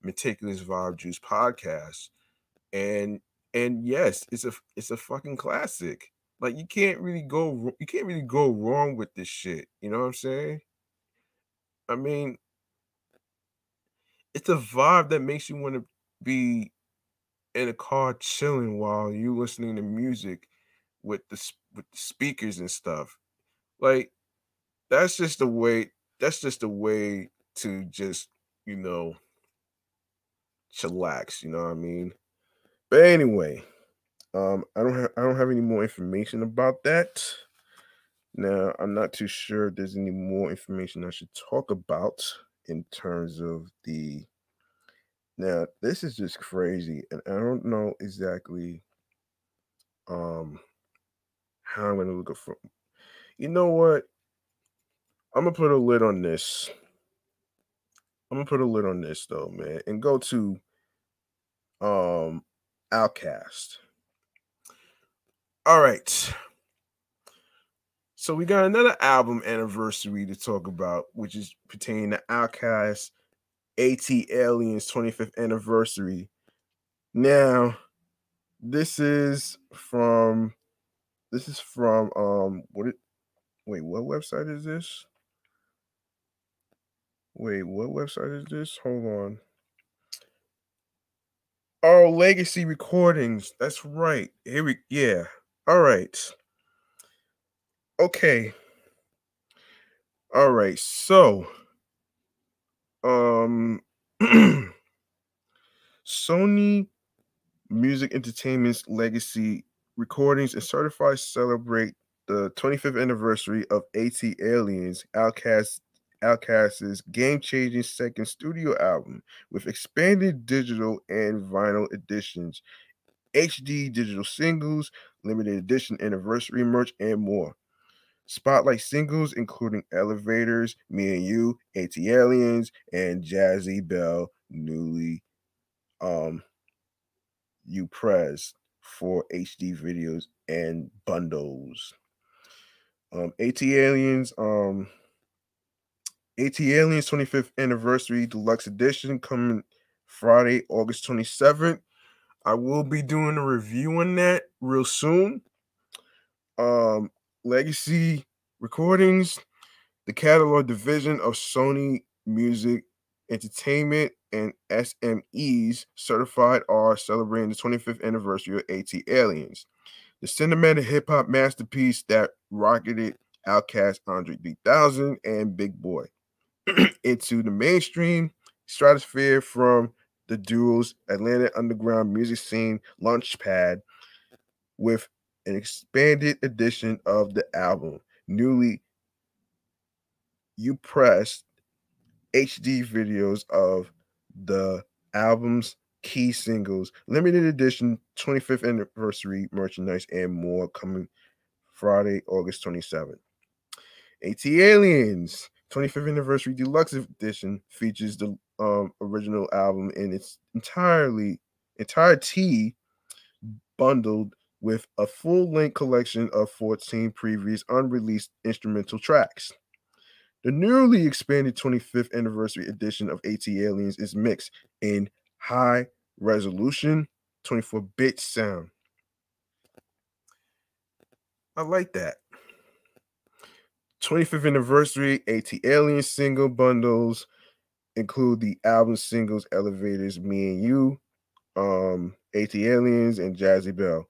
Meticulous Vibe Juice podcast. And and yes, it's a it's a fucking classic. Like you can't really go you can't really go wrong with this shit. You know what I'm saying? I mean, it's a vibe that makes you want to be in a car chilling while you listening to music with the with the speakers and stuff. Like that's just the way that's just a way to just, you know, chillax, you know what I mean? But anyway, um I don't have I don't have any more information about that. Now, I'm not too sure if there's any more information I should talk about in terms of the now this is just crazy and I don't know exactly um how I'm gonna look for you know what? I'm gonna put a lid on this. I'm gonna put a lid on this though, man, and go to um OutKast. All right. So we got another album anniversary to talk about, which is pertaining to OutKast Aliens 25th anniversary. Now, this is from this is from um what it wait, what website is this? Wait, what website is this? Hold on. Oh, Legacy Recordings. That's right. Here we yeah. All right. Okay. All right. So, um Sony Music Entertainment's Legacy Recordings and Certified celebrate the 25th anniversary of ATLiens, OutKast OutKast's game-changing second studio album with expanded digital and vinyl editions, HD digital singles, limited edition anniversary merch, and more. Spotlight singles including Elevators, Me and You, ATLiens, and Jazzy Belle, newly um you press for HD videos and bundles. Um ATLiens, um ATLiens 25th anniversary deluxe edition coming Friday, August 27th. I will be doing a review on that real soon. Um Legacy Recordings, the catalog division of Sony Music Entertainment and SMEs certified are celebrating the 25th anniversary of AT Aliens, the cinematic hip hop masterpiece that rocketed OutKast Andre 3000 and Big Boi into the mainstream stratosphere from the duo's Atlanta underground music scene launchpad with an expanded edition of the album, newly you pressed HD videos of the album's key singles, limited edition 25th anniversary merchandise, and more coming Friday, August 27th. ATLiens 25th anniversary deluxe edition features the um, original album in its entirely entirety bundled with a full length collection of 14 previous unreleased instrumental tracks. The newly expanded 25th anniversary edition of ATLiens is mixed in high resolution 24 bit sound. I like that. 25th anniversary ATLiens single bundles include the album singles Elevators, Me and You, um, Aliens," and Jazzy Belle.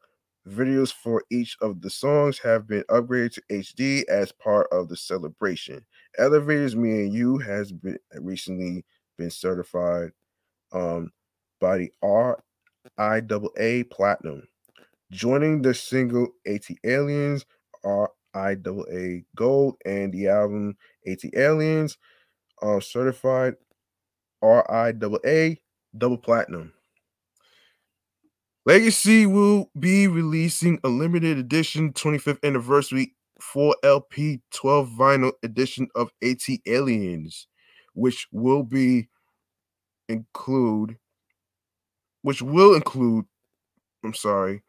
Videos for each of the songs have been upgraded to HD as part of the celebration. Elevators Me and You has been recently been certified um, by the RIAA Platinum. Joining the single AT Aliens, RIAA Gold and the album AT Aliens, are certified RIAA Double Platinum. Legacy will be releasing a limited edition 25th anniversary 4 LP 12 vinyl edition of AT Aliens, which will be include which will include I'm sorry,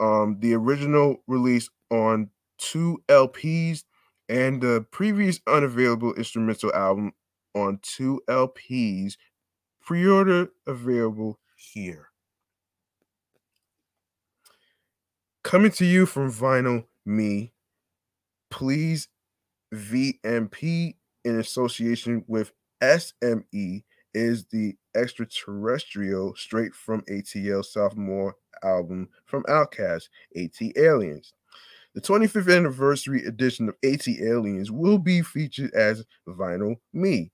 um the original release on two LPs and the previous unavailable instrumental album on two LPs pre-order available here. Coming to you from Vinyl Me, please VMP in association with SME is the extraterrestrial straight from ATL sophomore album from Outkast, ATLiens. The 25th anniversary edition of ATLiens will be featured as Vinyl Me,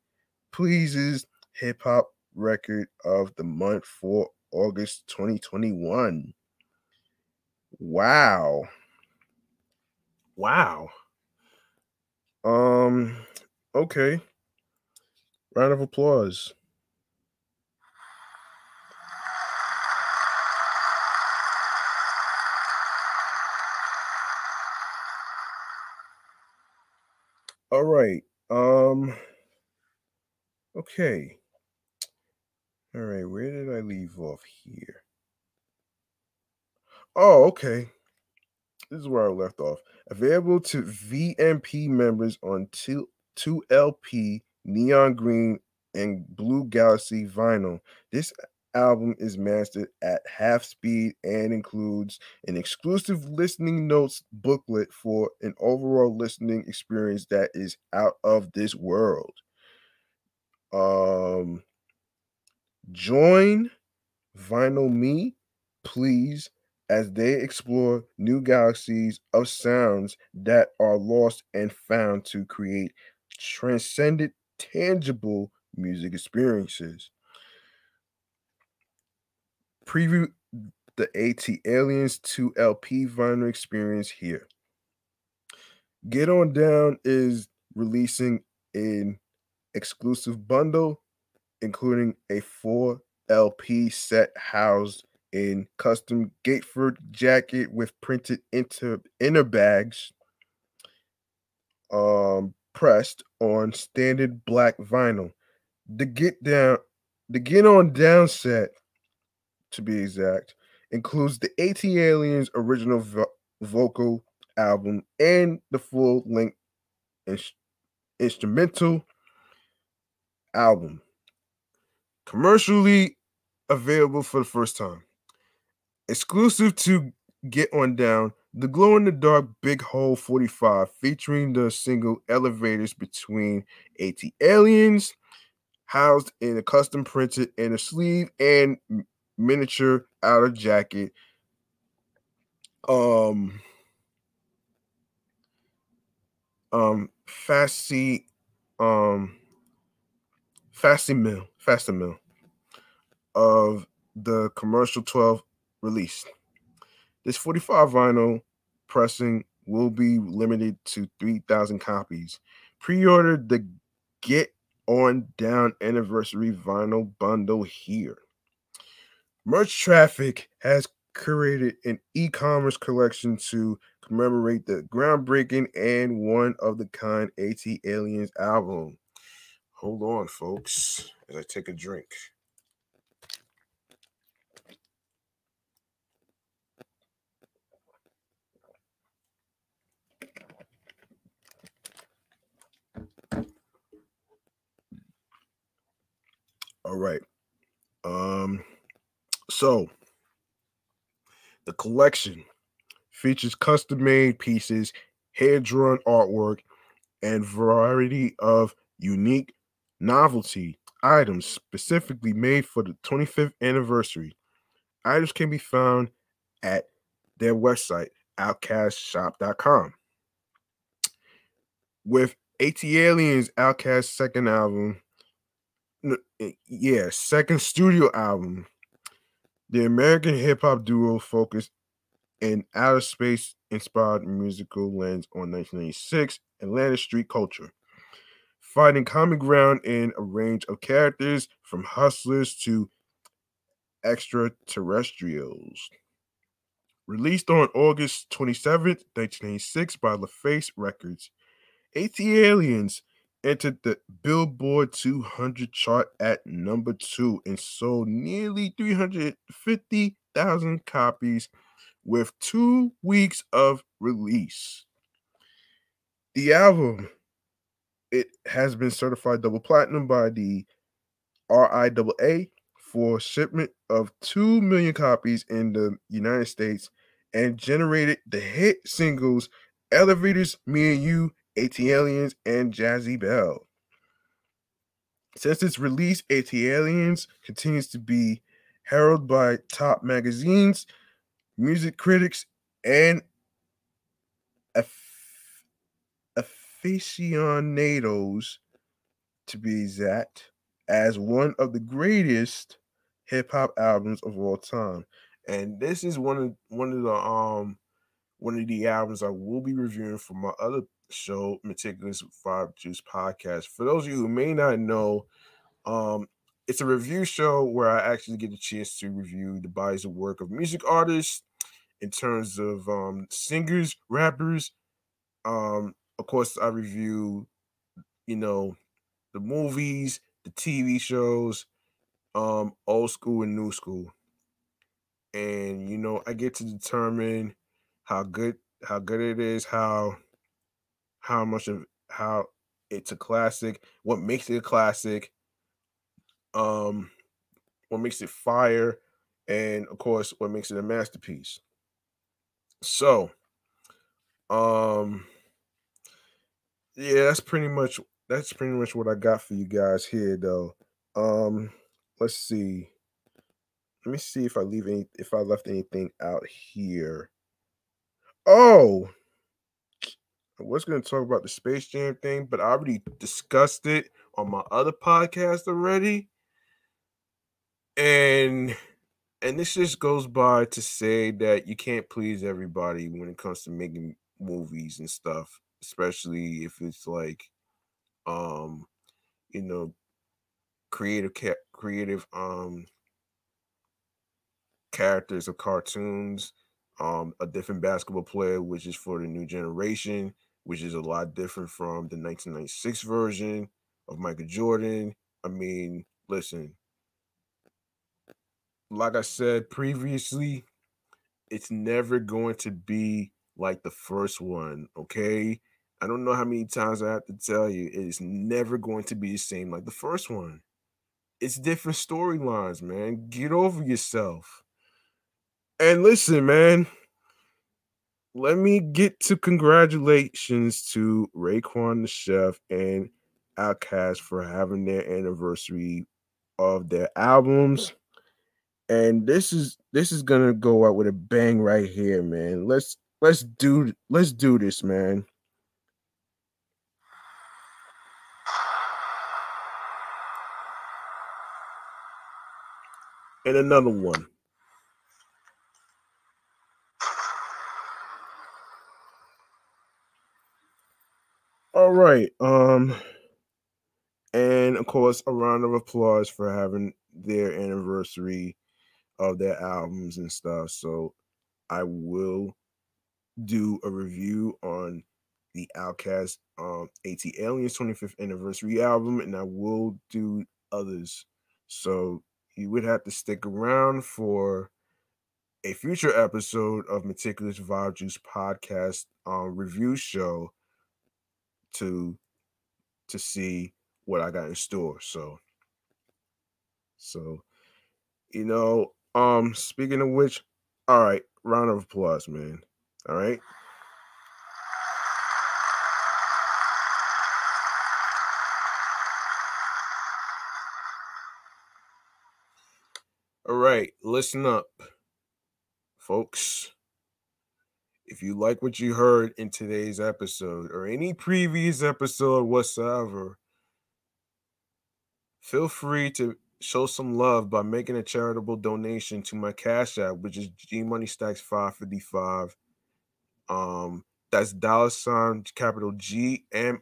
Please's hip hop record of the month for August 2021. Wow. Wow. Um, okay. Round of applause. All right. Um okay. All right, where did I leave off here? Oh, okay. This is where I left off. Available to VMP members on 2 2LP neon green and blue galaxy vinyl. This album is mastered at half speed and includes an exclusive listening notes booklet for an overall listening experience that is out of this world. Um join Vinyl Me, please, as they explore new galaxies of sounds that are lost and found to create transcendent, tangible music experiences preview the AT Aliens 2 LP vinyl experience here. Get On Down is releasing an exclusive bundle, including a 4 LP set housed in custom Gatefold jacket with printed inter, inner bags, um, pressed on standard black vinyl. The Get Down, the Get On Down set to be exact, includes the ATLiens original vo- vocal album and the full length ins- instrumental album. Commercially available for the first time. Exclusive to Get On Down, the glow in the dark Big Hole 45 featuring the single Elevators between AT Aliens, housed in a custom printed inner sleeve and miniature outer jacket. Um, um, Fasty, um, Fasty Mill, Fasty Mill of the commercial 12 release. This 45 vinyl pressing will be limited to 3,000 copies. Pre order the Get On Down anniversary vinyl bundle here. Merch Traffic has curated an e-commerce collection to commemorate the groundbreaking and one of the kind AT Aliens album. Hold on, folks, as I take a drink. All right. Um so the collection features custom made pieces, hand drawn artwork, and variety of unique novelty items specifically made for the 25th anniversary. Items can be found at their website, outcastshop.com. With ATLiens Outkast second album, eh, yeah, second studio album, the American hip hop duo focused an outer space inspired musical lens on 1996 Atlanta street culture, finding common ground in a range of characters from hustlers to extraterrestrials. Released on August 27th, 1996 by LaFace Records, ATLiens entered the Billboard 200 chart at number two and sold nearly 350,000 copies with two weeks of release. The album it has been certified double platinum by the RIAA for shipment of 2 million copies in the United States and generated the hit singles Elevators, Me and You, ATLiens, and Jazzy Belle. Since its release, ATLiens continues to be heralded by top magazines, music critics, and aficionados, to be exact, as one of the greatest hip hop albums of all time. And this is one of one of the um one of the albums I will be reviewing for my other show, Meticulous Vibe Juice Podcast. For those of you who may not know, um, it's a review show where I actually get a chance to review the bodies of work of music artists in terms of um, singers, rappers. Um, of course, I review, you know, the movies, the TV shows, um, old school and new school. And you know, I get to determine how good how good it is, how how much of how it's a classic, what makes it a classic, um, what makes it fire, and of course, what makes it a masterpiece. So, um, yeah, that's pretty much that's pretty much what I got for you guys here, though. Um, let's see. Let me see if I leave any if I left anything out here. Oh, I was going to talk about the Space Jam thing, but I already discussed it on my other podcast already. And and this just goes by to say that you can't please everybody when it comes to making movies and stuff, especially if it's like um you know creative ca- creative um characters of cartoons um a different basketball player which is for the new generation which is a lot different from the 1996 version of Michael Jordan. I mean, listen, like I said previously, it's never going to be like the first one, okay? I don't know how many times I have to tell you, it is never going to be the same like the first one. It's different storylines, man. Get over yourself. And listen, man, let me get to congratulations to Raekwon the Chef and Outkast for having their anniversary of their albums. And this is this is gonna go out with a bang right here, man. Let's let's do let's do this, man. And another one. All right. Um, and of course, a round of applause for having their anniversary of their albums and stuff. So I will do a review on the Outkast um ATLiens 25th anniversary album, and I will do others. So you would have to stick around for a future episode of Meticulous Vibe Juice podcast um, review show to to see what I got in store. So so you know, um speaking of which, all right, round of applause, man. All right. All right, listen up, folks. If you like what you heard in today's episode or any previous episode whatsoever, feel free to show some love by making a charitable donation to my cash app, which is G Money Stackz 555. Um, that's dollar sign capital G M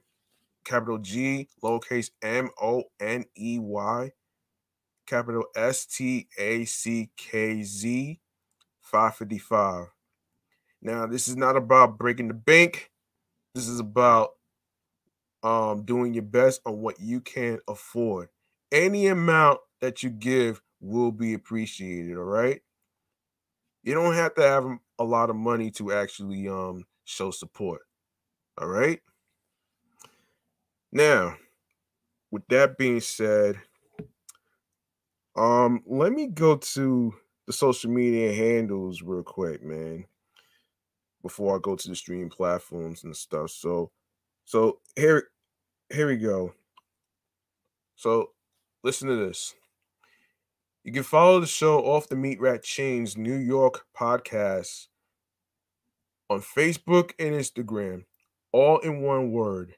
capital G lowercase M O N E Y capital S T A C K Z 555. Now, this is not about breaking the bank. This is about um, doing your best on what you can afford. Any amount that you give will be appreciated. All right. You don't have to have a lot of money to actually um, show support. All right. Now, with that being said, um, let me go to the social media handles real quick, man. before I go to the stream platforms and stuff. So, so here, here we go. So, listen to this. You can follow the show off the Meat Rack Chainz New York podcast on Facebook and Instagram, all in one word.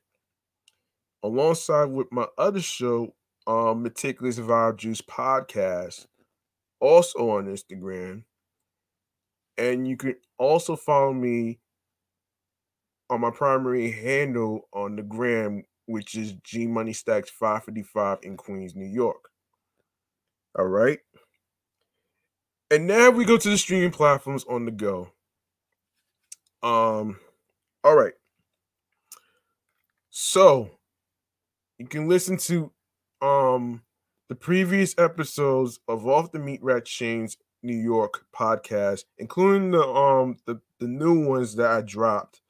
Alongside with my other show, um, Meticulous Vibe Juice podcast, also on Instagram. And you can also follow me on my primary handle on the gram, which is G Money Stackz 555 in Queens, New York. All right. And now we go to the streaming platforms on the go. Um, all right. So you can listen to um the previous episodes of Off the Meat Rack Chainz New York podcast, including the um the, the new ones that I dropped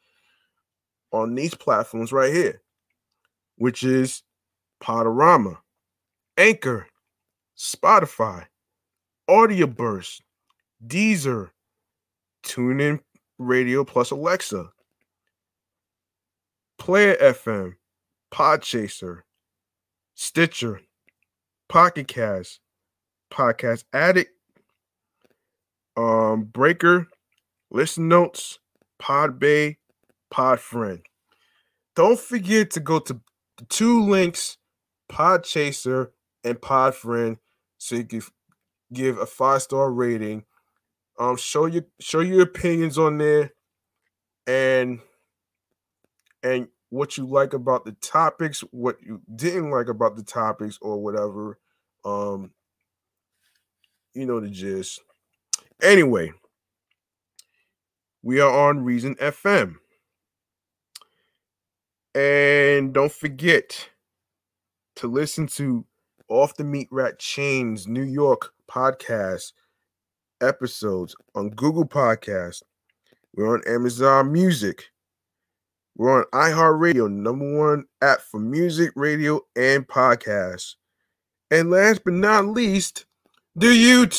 on these platforms right here, which is Podurama, Anchor, Spotify, Audioburst, Deezer, TuneIn Radio plus Alexa, Player FM, Podchaser, Stitcher, Pocket Cast, Podcast Addict, um, Breaker, Listen Notes, Podbay, Podfriend. Don't forget to go to the two links, Podchaser and Podfriend, so you can give a five star rating. Um, show your show your opinions on there, and and what you like about the topics, what you didn't like about the topics, or whatever. Um, you know the gist. Anyway, we are on Reason FM. And don't forget to listen to Off the Meat Rack Chainz New York podcast episodes on Google Podcast. We're on Amazon Music. We're on iHeartRadio, number one app for music, radio, and podcasts. And last but not least, the YouTube.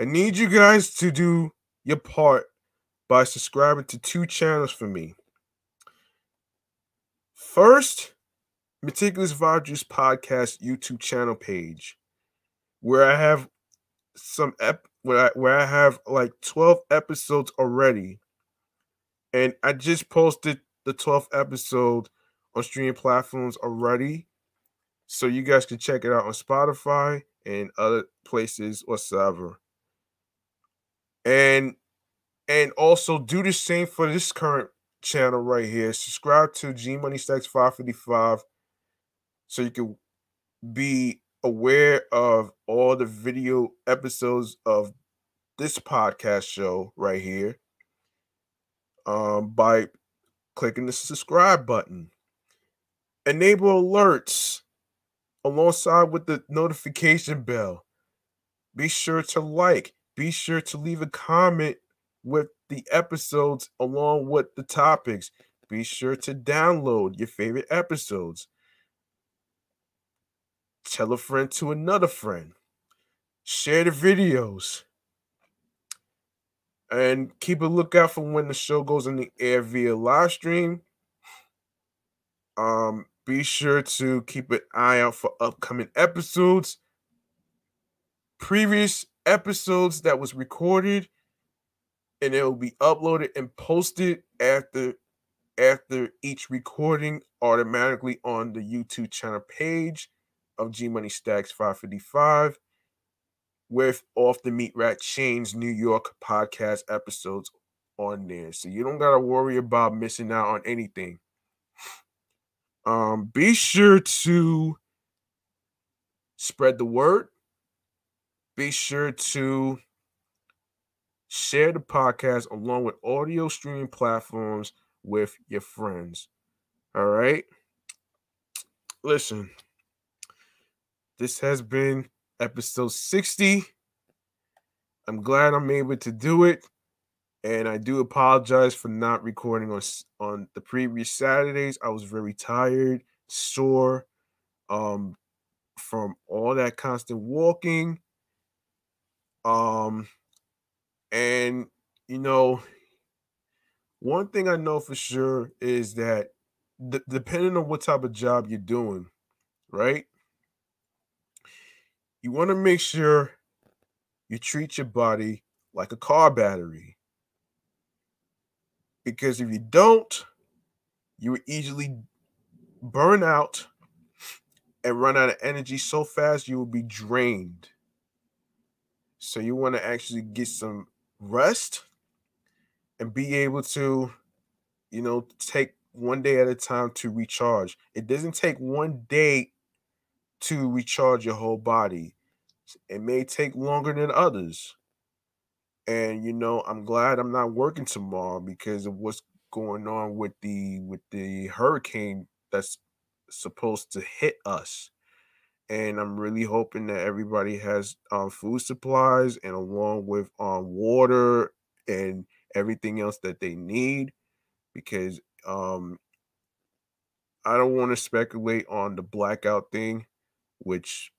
I need you guys to do your part by subscribing to two channels for me. First, Meticulous Vibe Podcast YouTube channel page, where I have some ep- where I, where I have like 12 episodes already. And I just posted the 12th episode on streaming platforms already. So you guys can check it out on Spotify and other places whatsoever. And and also do the same for this current channel right here. Subscribe to G Money Stackz 555 so you can be aware of all the video episodes of this podcast show right here um, by clicking the subscribe button. Enable alerts alongside with the notification bell. Be sure to like, be sure to leave a comment with the episodes along with the topics. Be sure to download your favorite episodes tell a friend to another friend, share the videos, and keep a lookout for when the show goes on the air via live stream. Um, be sure to keep an eye out for upcoming episodes. Previous episodes that was recorded and it will be uploaded and posted after after each recording automatically on the YouTube channel page of G Money Stackz 555 with Off the Meat Rack Chainz New York podcast episodes on there. So you don't gotta worry about missing out on anything. Um, be sure to spread the word. Be sure to share the podcast along with audio streaming platforms with your friends. All right. Listen, this has been episode 60. I'm glad I'm able to do it. And I do apologize for not recording on on the previous Saturdays. I was very tired, sore, um, from all that constant walking. Um, And you know, one thing I know for sure is that d- depending on what type of job you're doing, right? You want to make sure you treat your body like a car battery. Because if you don't, you will easily burn out and run out of energy so fast you will be drained. So you want to actually get some rest and be able to, you know, take one day at a time to recharge. It doesn't take one day to recharge your whole body. It may take longer than others. And you know, I'm glad I'm not working tomorrow because of what's going on with the with the hurricane that's supposed to hit us. And I'm really hoping that everybody has um, food supplies and along with um, water and everything else that they need because um, I don't want to speculate on the blackout thing, which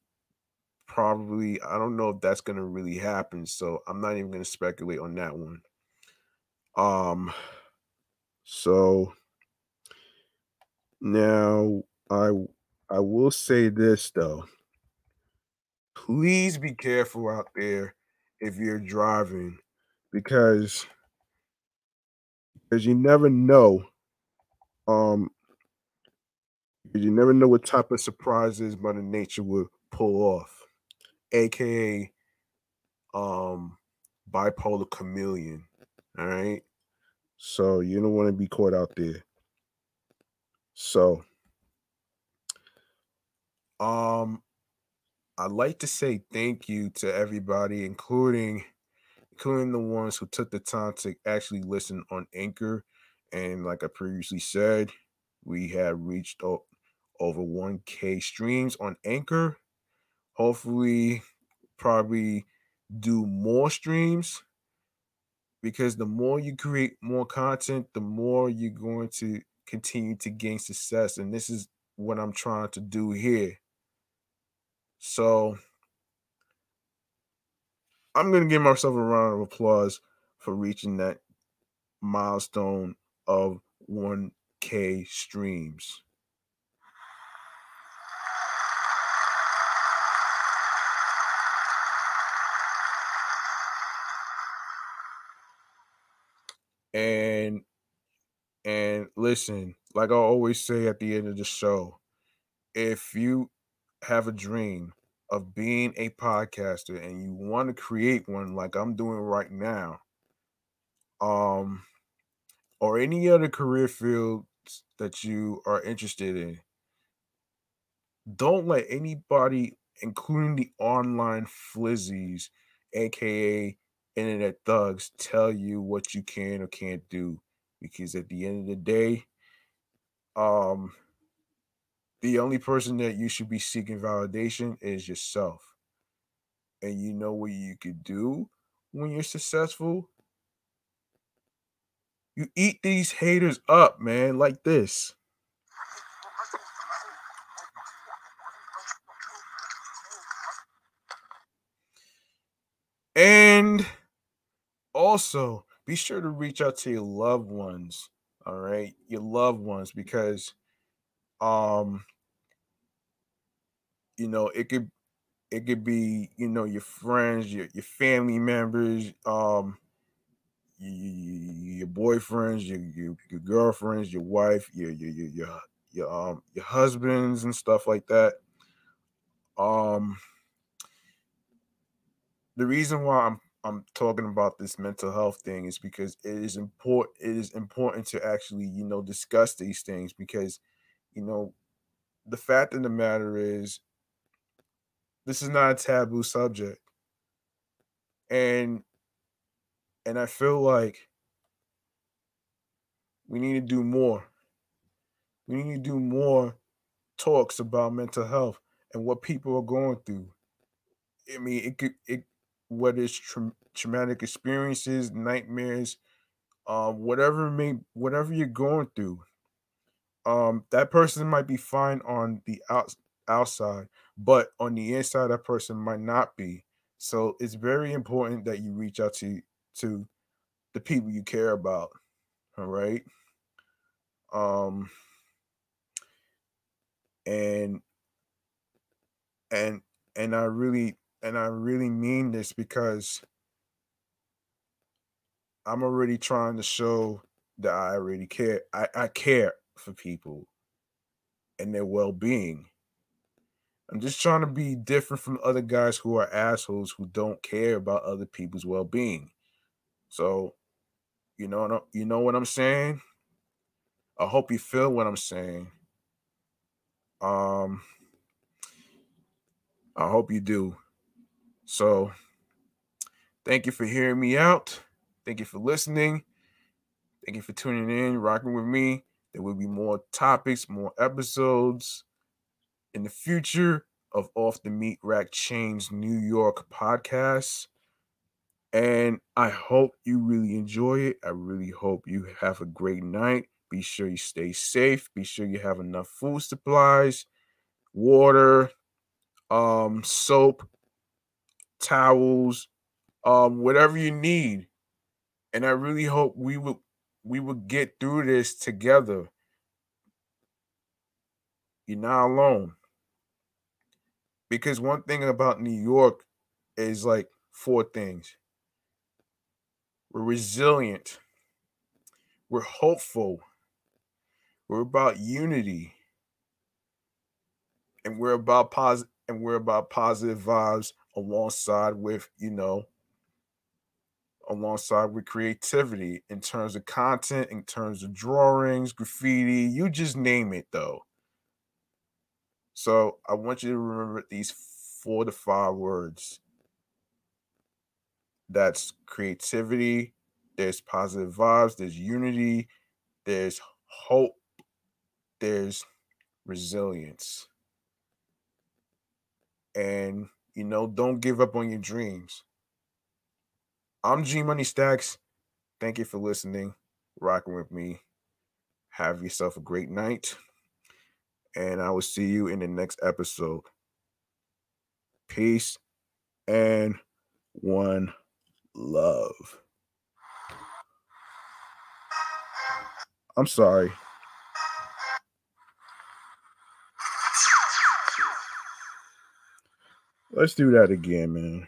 probably I don't know if that's going to really happen. So I'm not even going to speculate on that one. Um, so now I I will say this though. Please be careful out there if you're driving because because you never know um you never know what type of surprises Mother Nature will pull off, aka um bipolar chameleon. All right. So you don't want to be caught out there. So um I'd like to say thank you to everybody, including including the ones who took the time to actually listen on Anchor. And like I previously said, we have reached o- over 1K streams on Anchor. Hopefully, probably do more streams because the more you create more content, the more you're going to continue to gain success. And this is what I'm trying to do here. So I'm gonna give myself a round of applause for reaching that milestone of 1K streams. And and listen, like I always say at the end of the show, if you have a dream of being a podcaster and you want to create one like I'm doing right now, um, or any other career fields that you are interested in, don't let anybody, including the online flizzies, aka internet thugs, tell you what you can or can't do. Because at the end of the day, um, the only person that you should be seeking validation is yourself. And you know what you could do when you're successful? You eat these haters up, man, like this. And also be sure to reach out to your loved ones, all right? Your loved ones because um you know, it could it could be, you know, your friends, your your family members, um your boyfriends, your, your your girlfriends, your wife, your your your your, your um your husbands and stuff like that. Um the reason why I'm I'm talking about this mental health thing is because it is important it is important to actually, you know, discuss these things because you know the fact of the matter is this is not a taboo subject. And and I feel like we need to do more. We need to do more talks about mental health and what people are going through. I mean, it could it whether it's tra- traumatic experiences, nightmares, um, whatever may whatever you're going through. Um, that person might be fine on the out, outside, but on the inside, that person might not be. So it's very important that you reach out to to the people you care about. All right. Um and and and I really and I really mean this because I'm already trying to show that I really care. I, I care for people and their well-being. I'm just trying to be different from other guys who are assholes who don't care about other people's well-being. So, you know, you know what I'm saying? I hope you feel what I'm saying. Um, I hope you do. So, thank you for hearing me out. Thank you for listening. Thank you for tuning in, rocking with me. There will be more topics, more episodes in the future of Off the Meat Rack Chainz New York podcast. And I hope you really enjoy it. I really hope you have a great night. Be sure you stay safe. Be sure you have enough food supplies, water, um, soap, towels, um, whatever you need. And I really hope we will we will get through this together. You're not alone. Because one thing about New York is like four things. We're resilient. We're hopeful. We're about unity. And we're about positive and we're about positive vibes alongside with, you know, alongside with creativity in terms of content, in terms of drawings, graffiti, you just name it though. So I want you to remember these four to five words. That's creativity, there's positive vibes, there's unity, there's hope, there's resilience. And you know, don't give up on your dreams. I'm G Money Stackz. Thank you for listening, rocking with me. Have yourself a great night. And I will see you in the next episode. Peace and one love. I'm sorry. Let's do that again, man.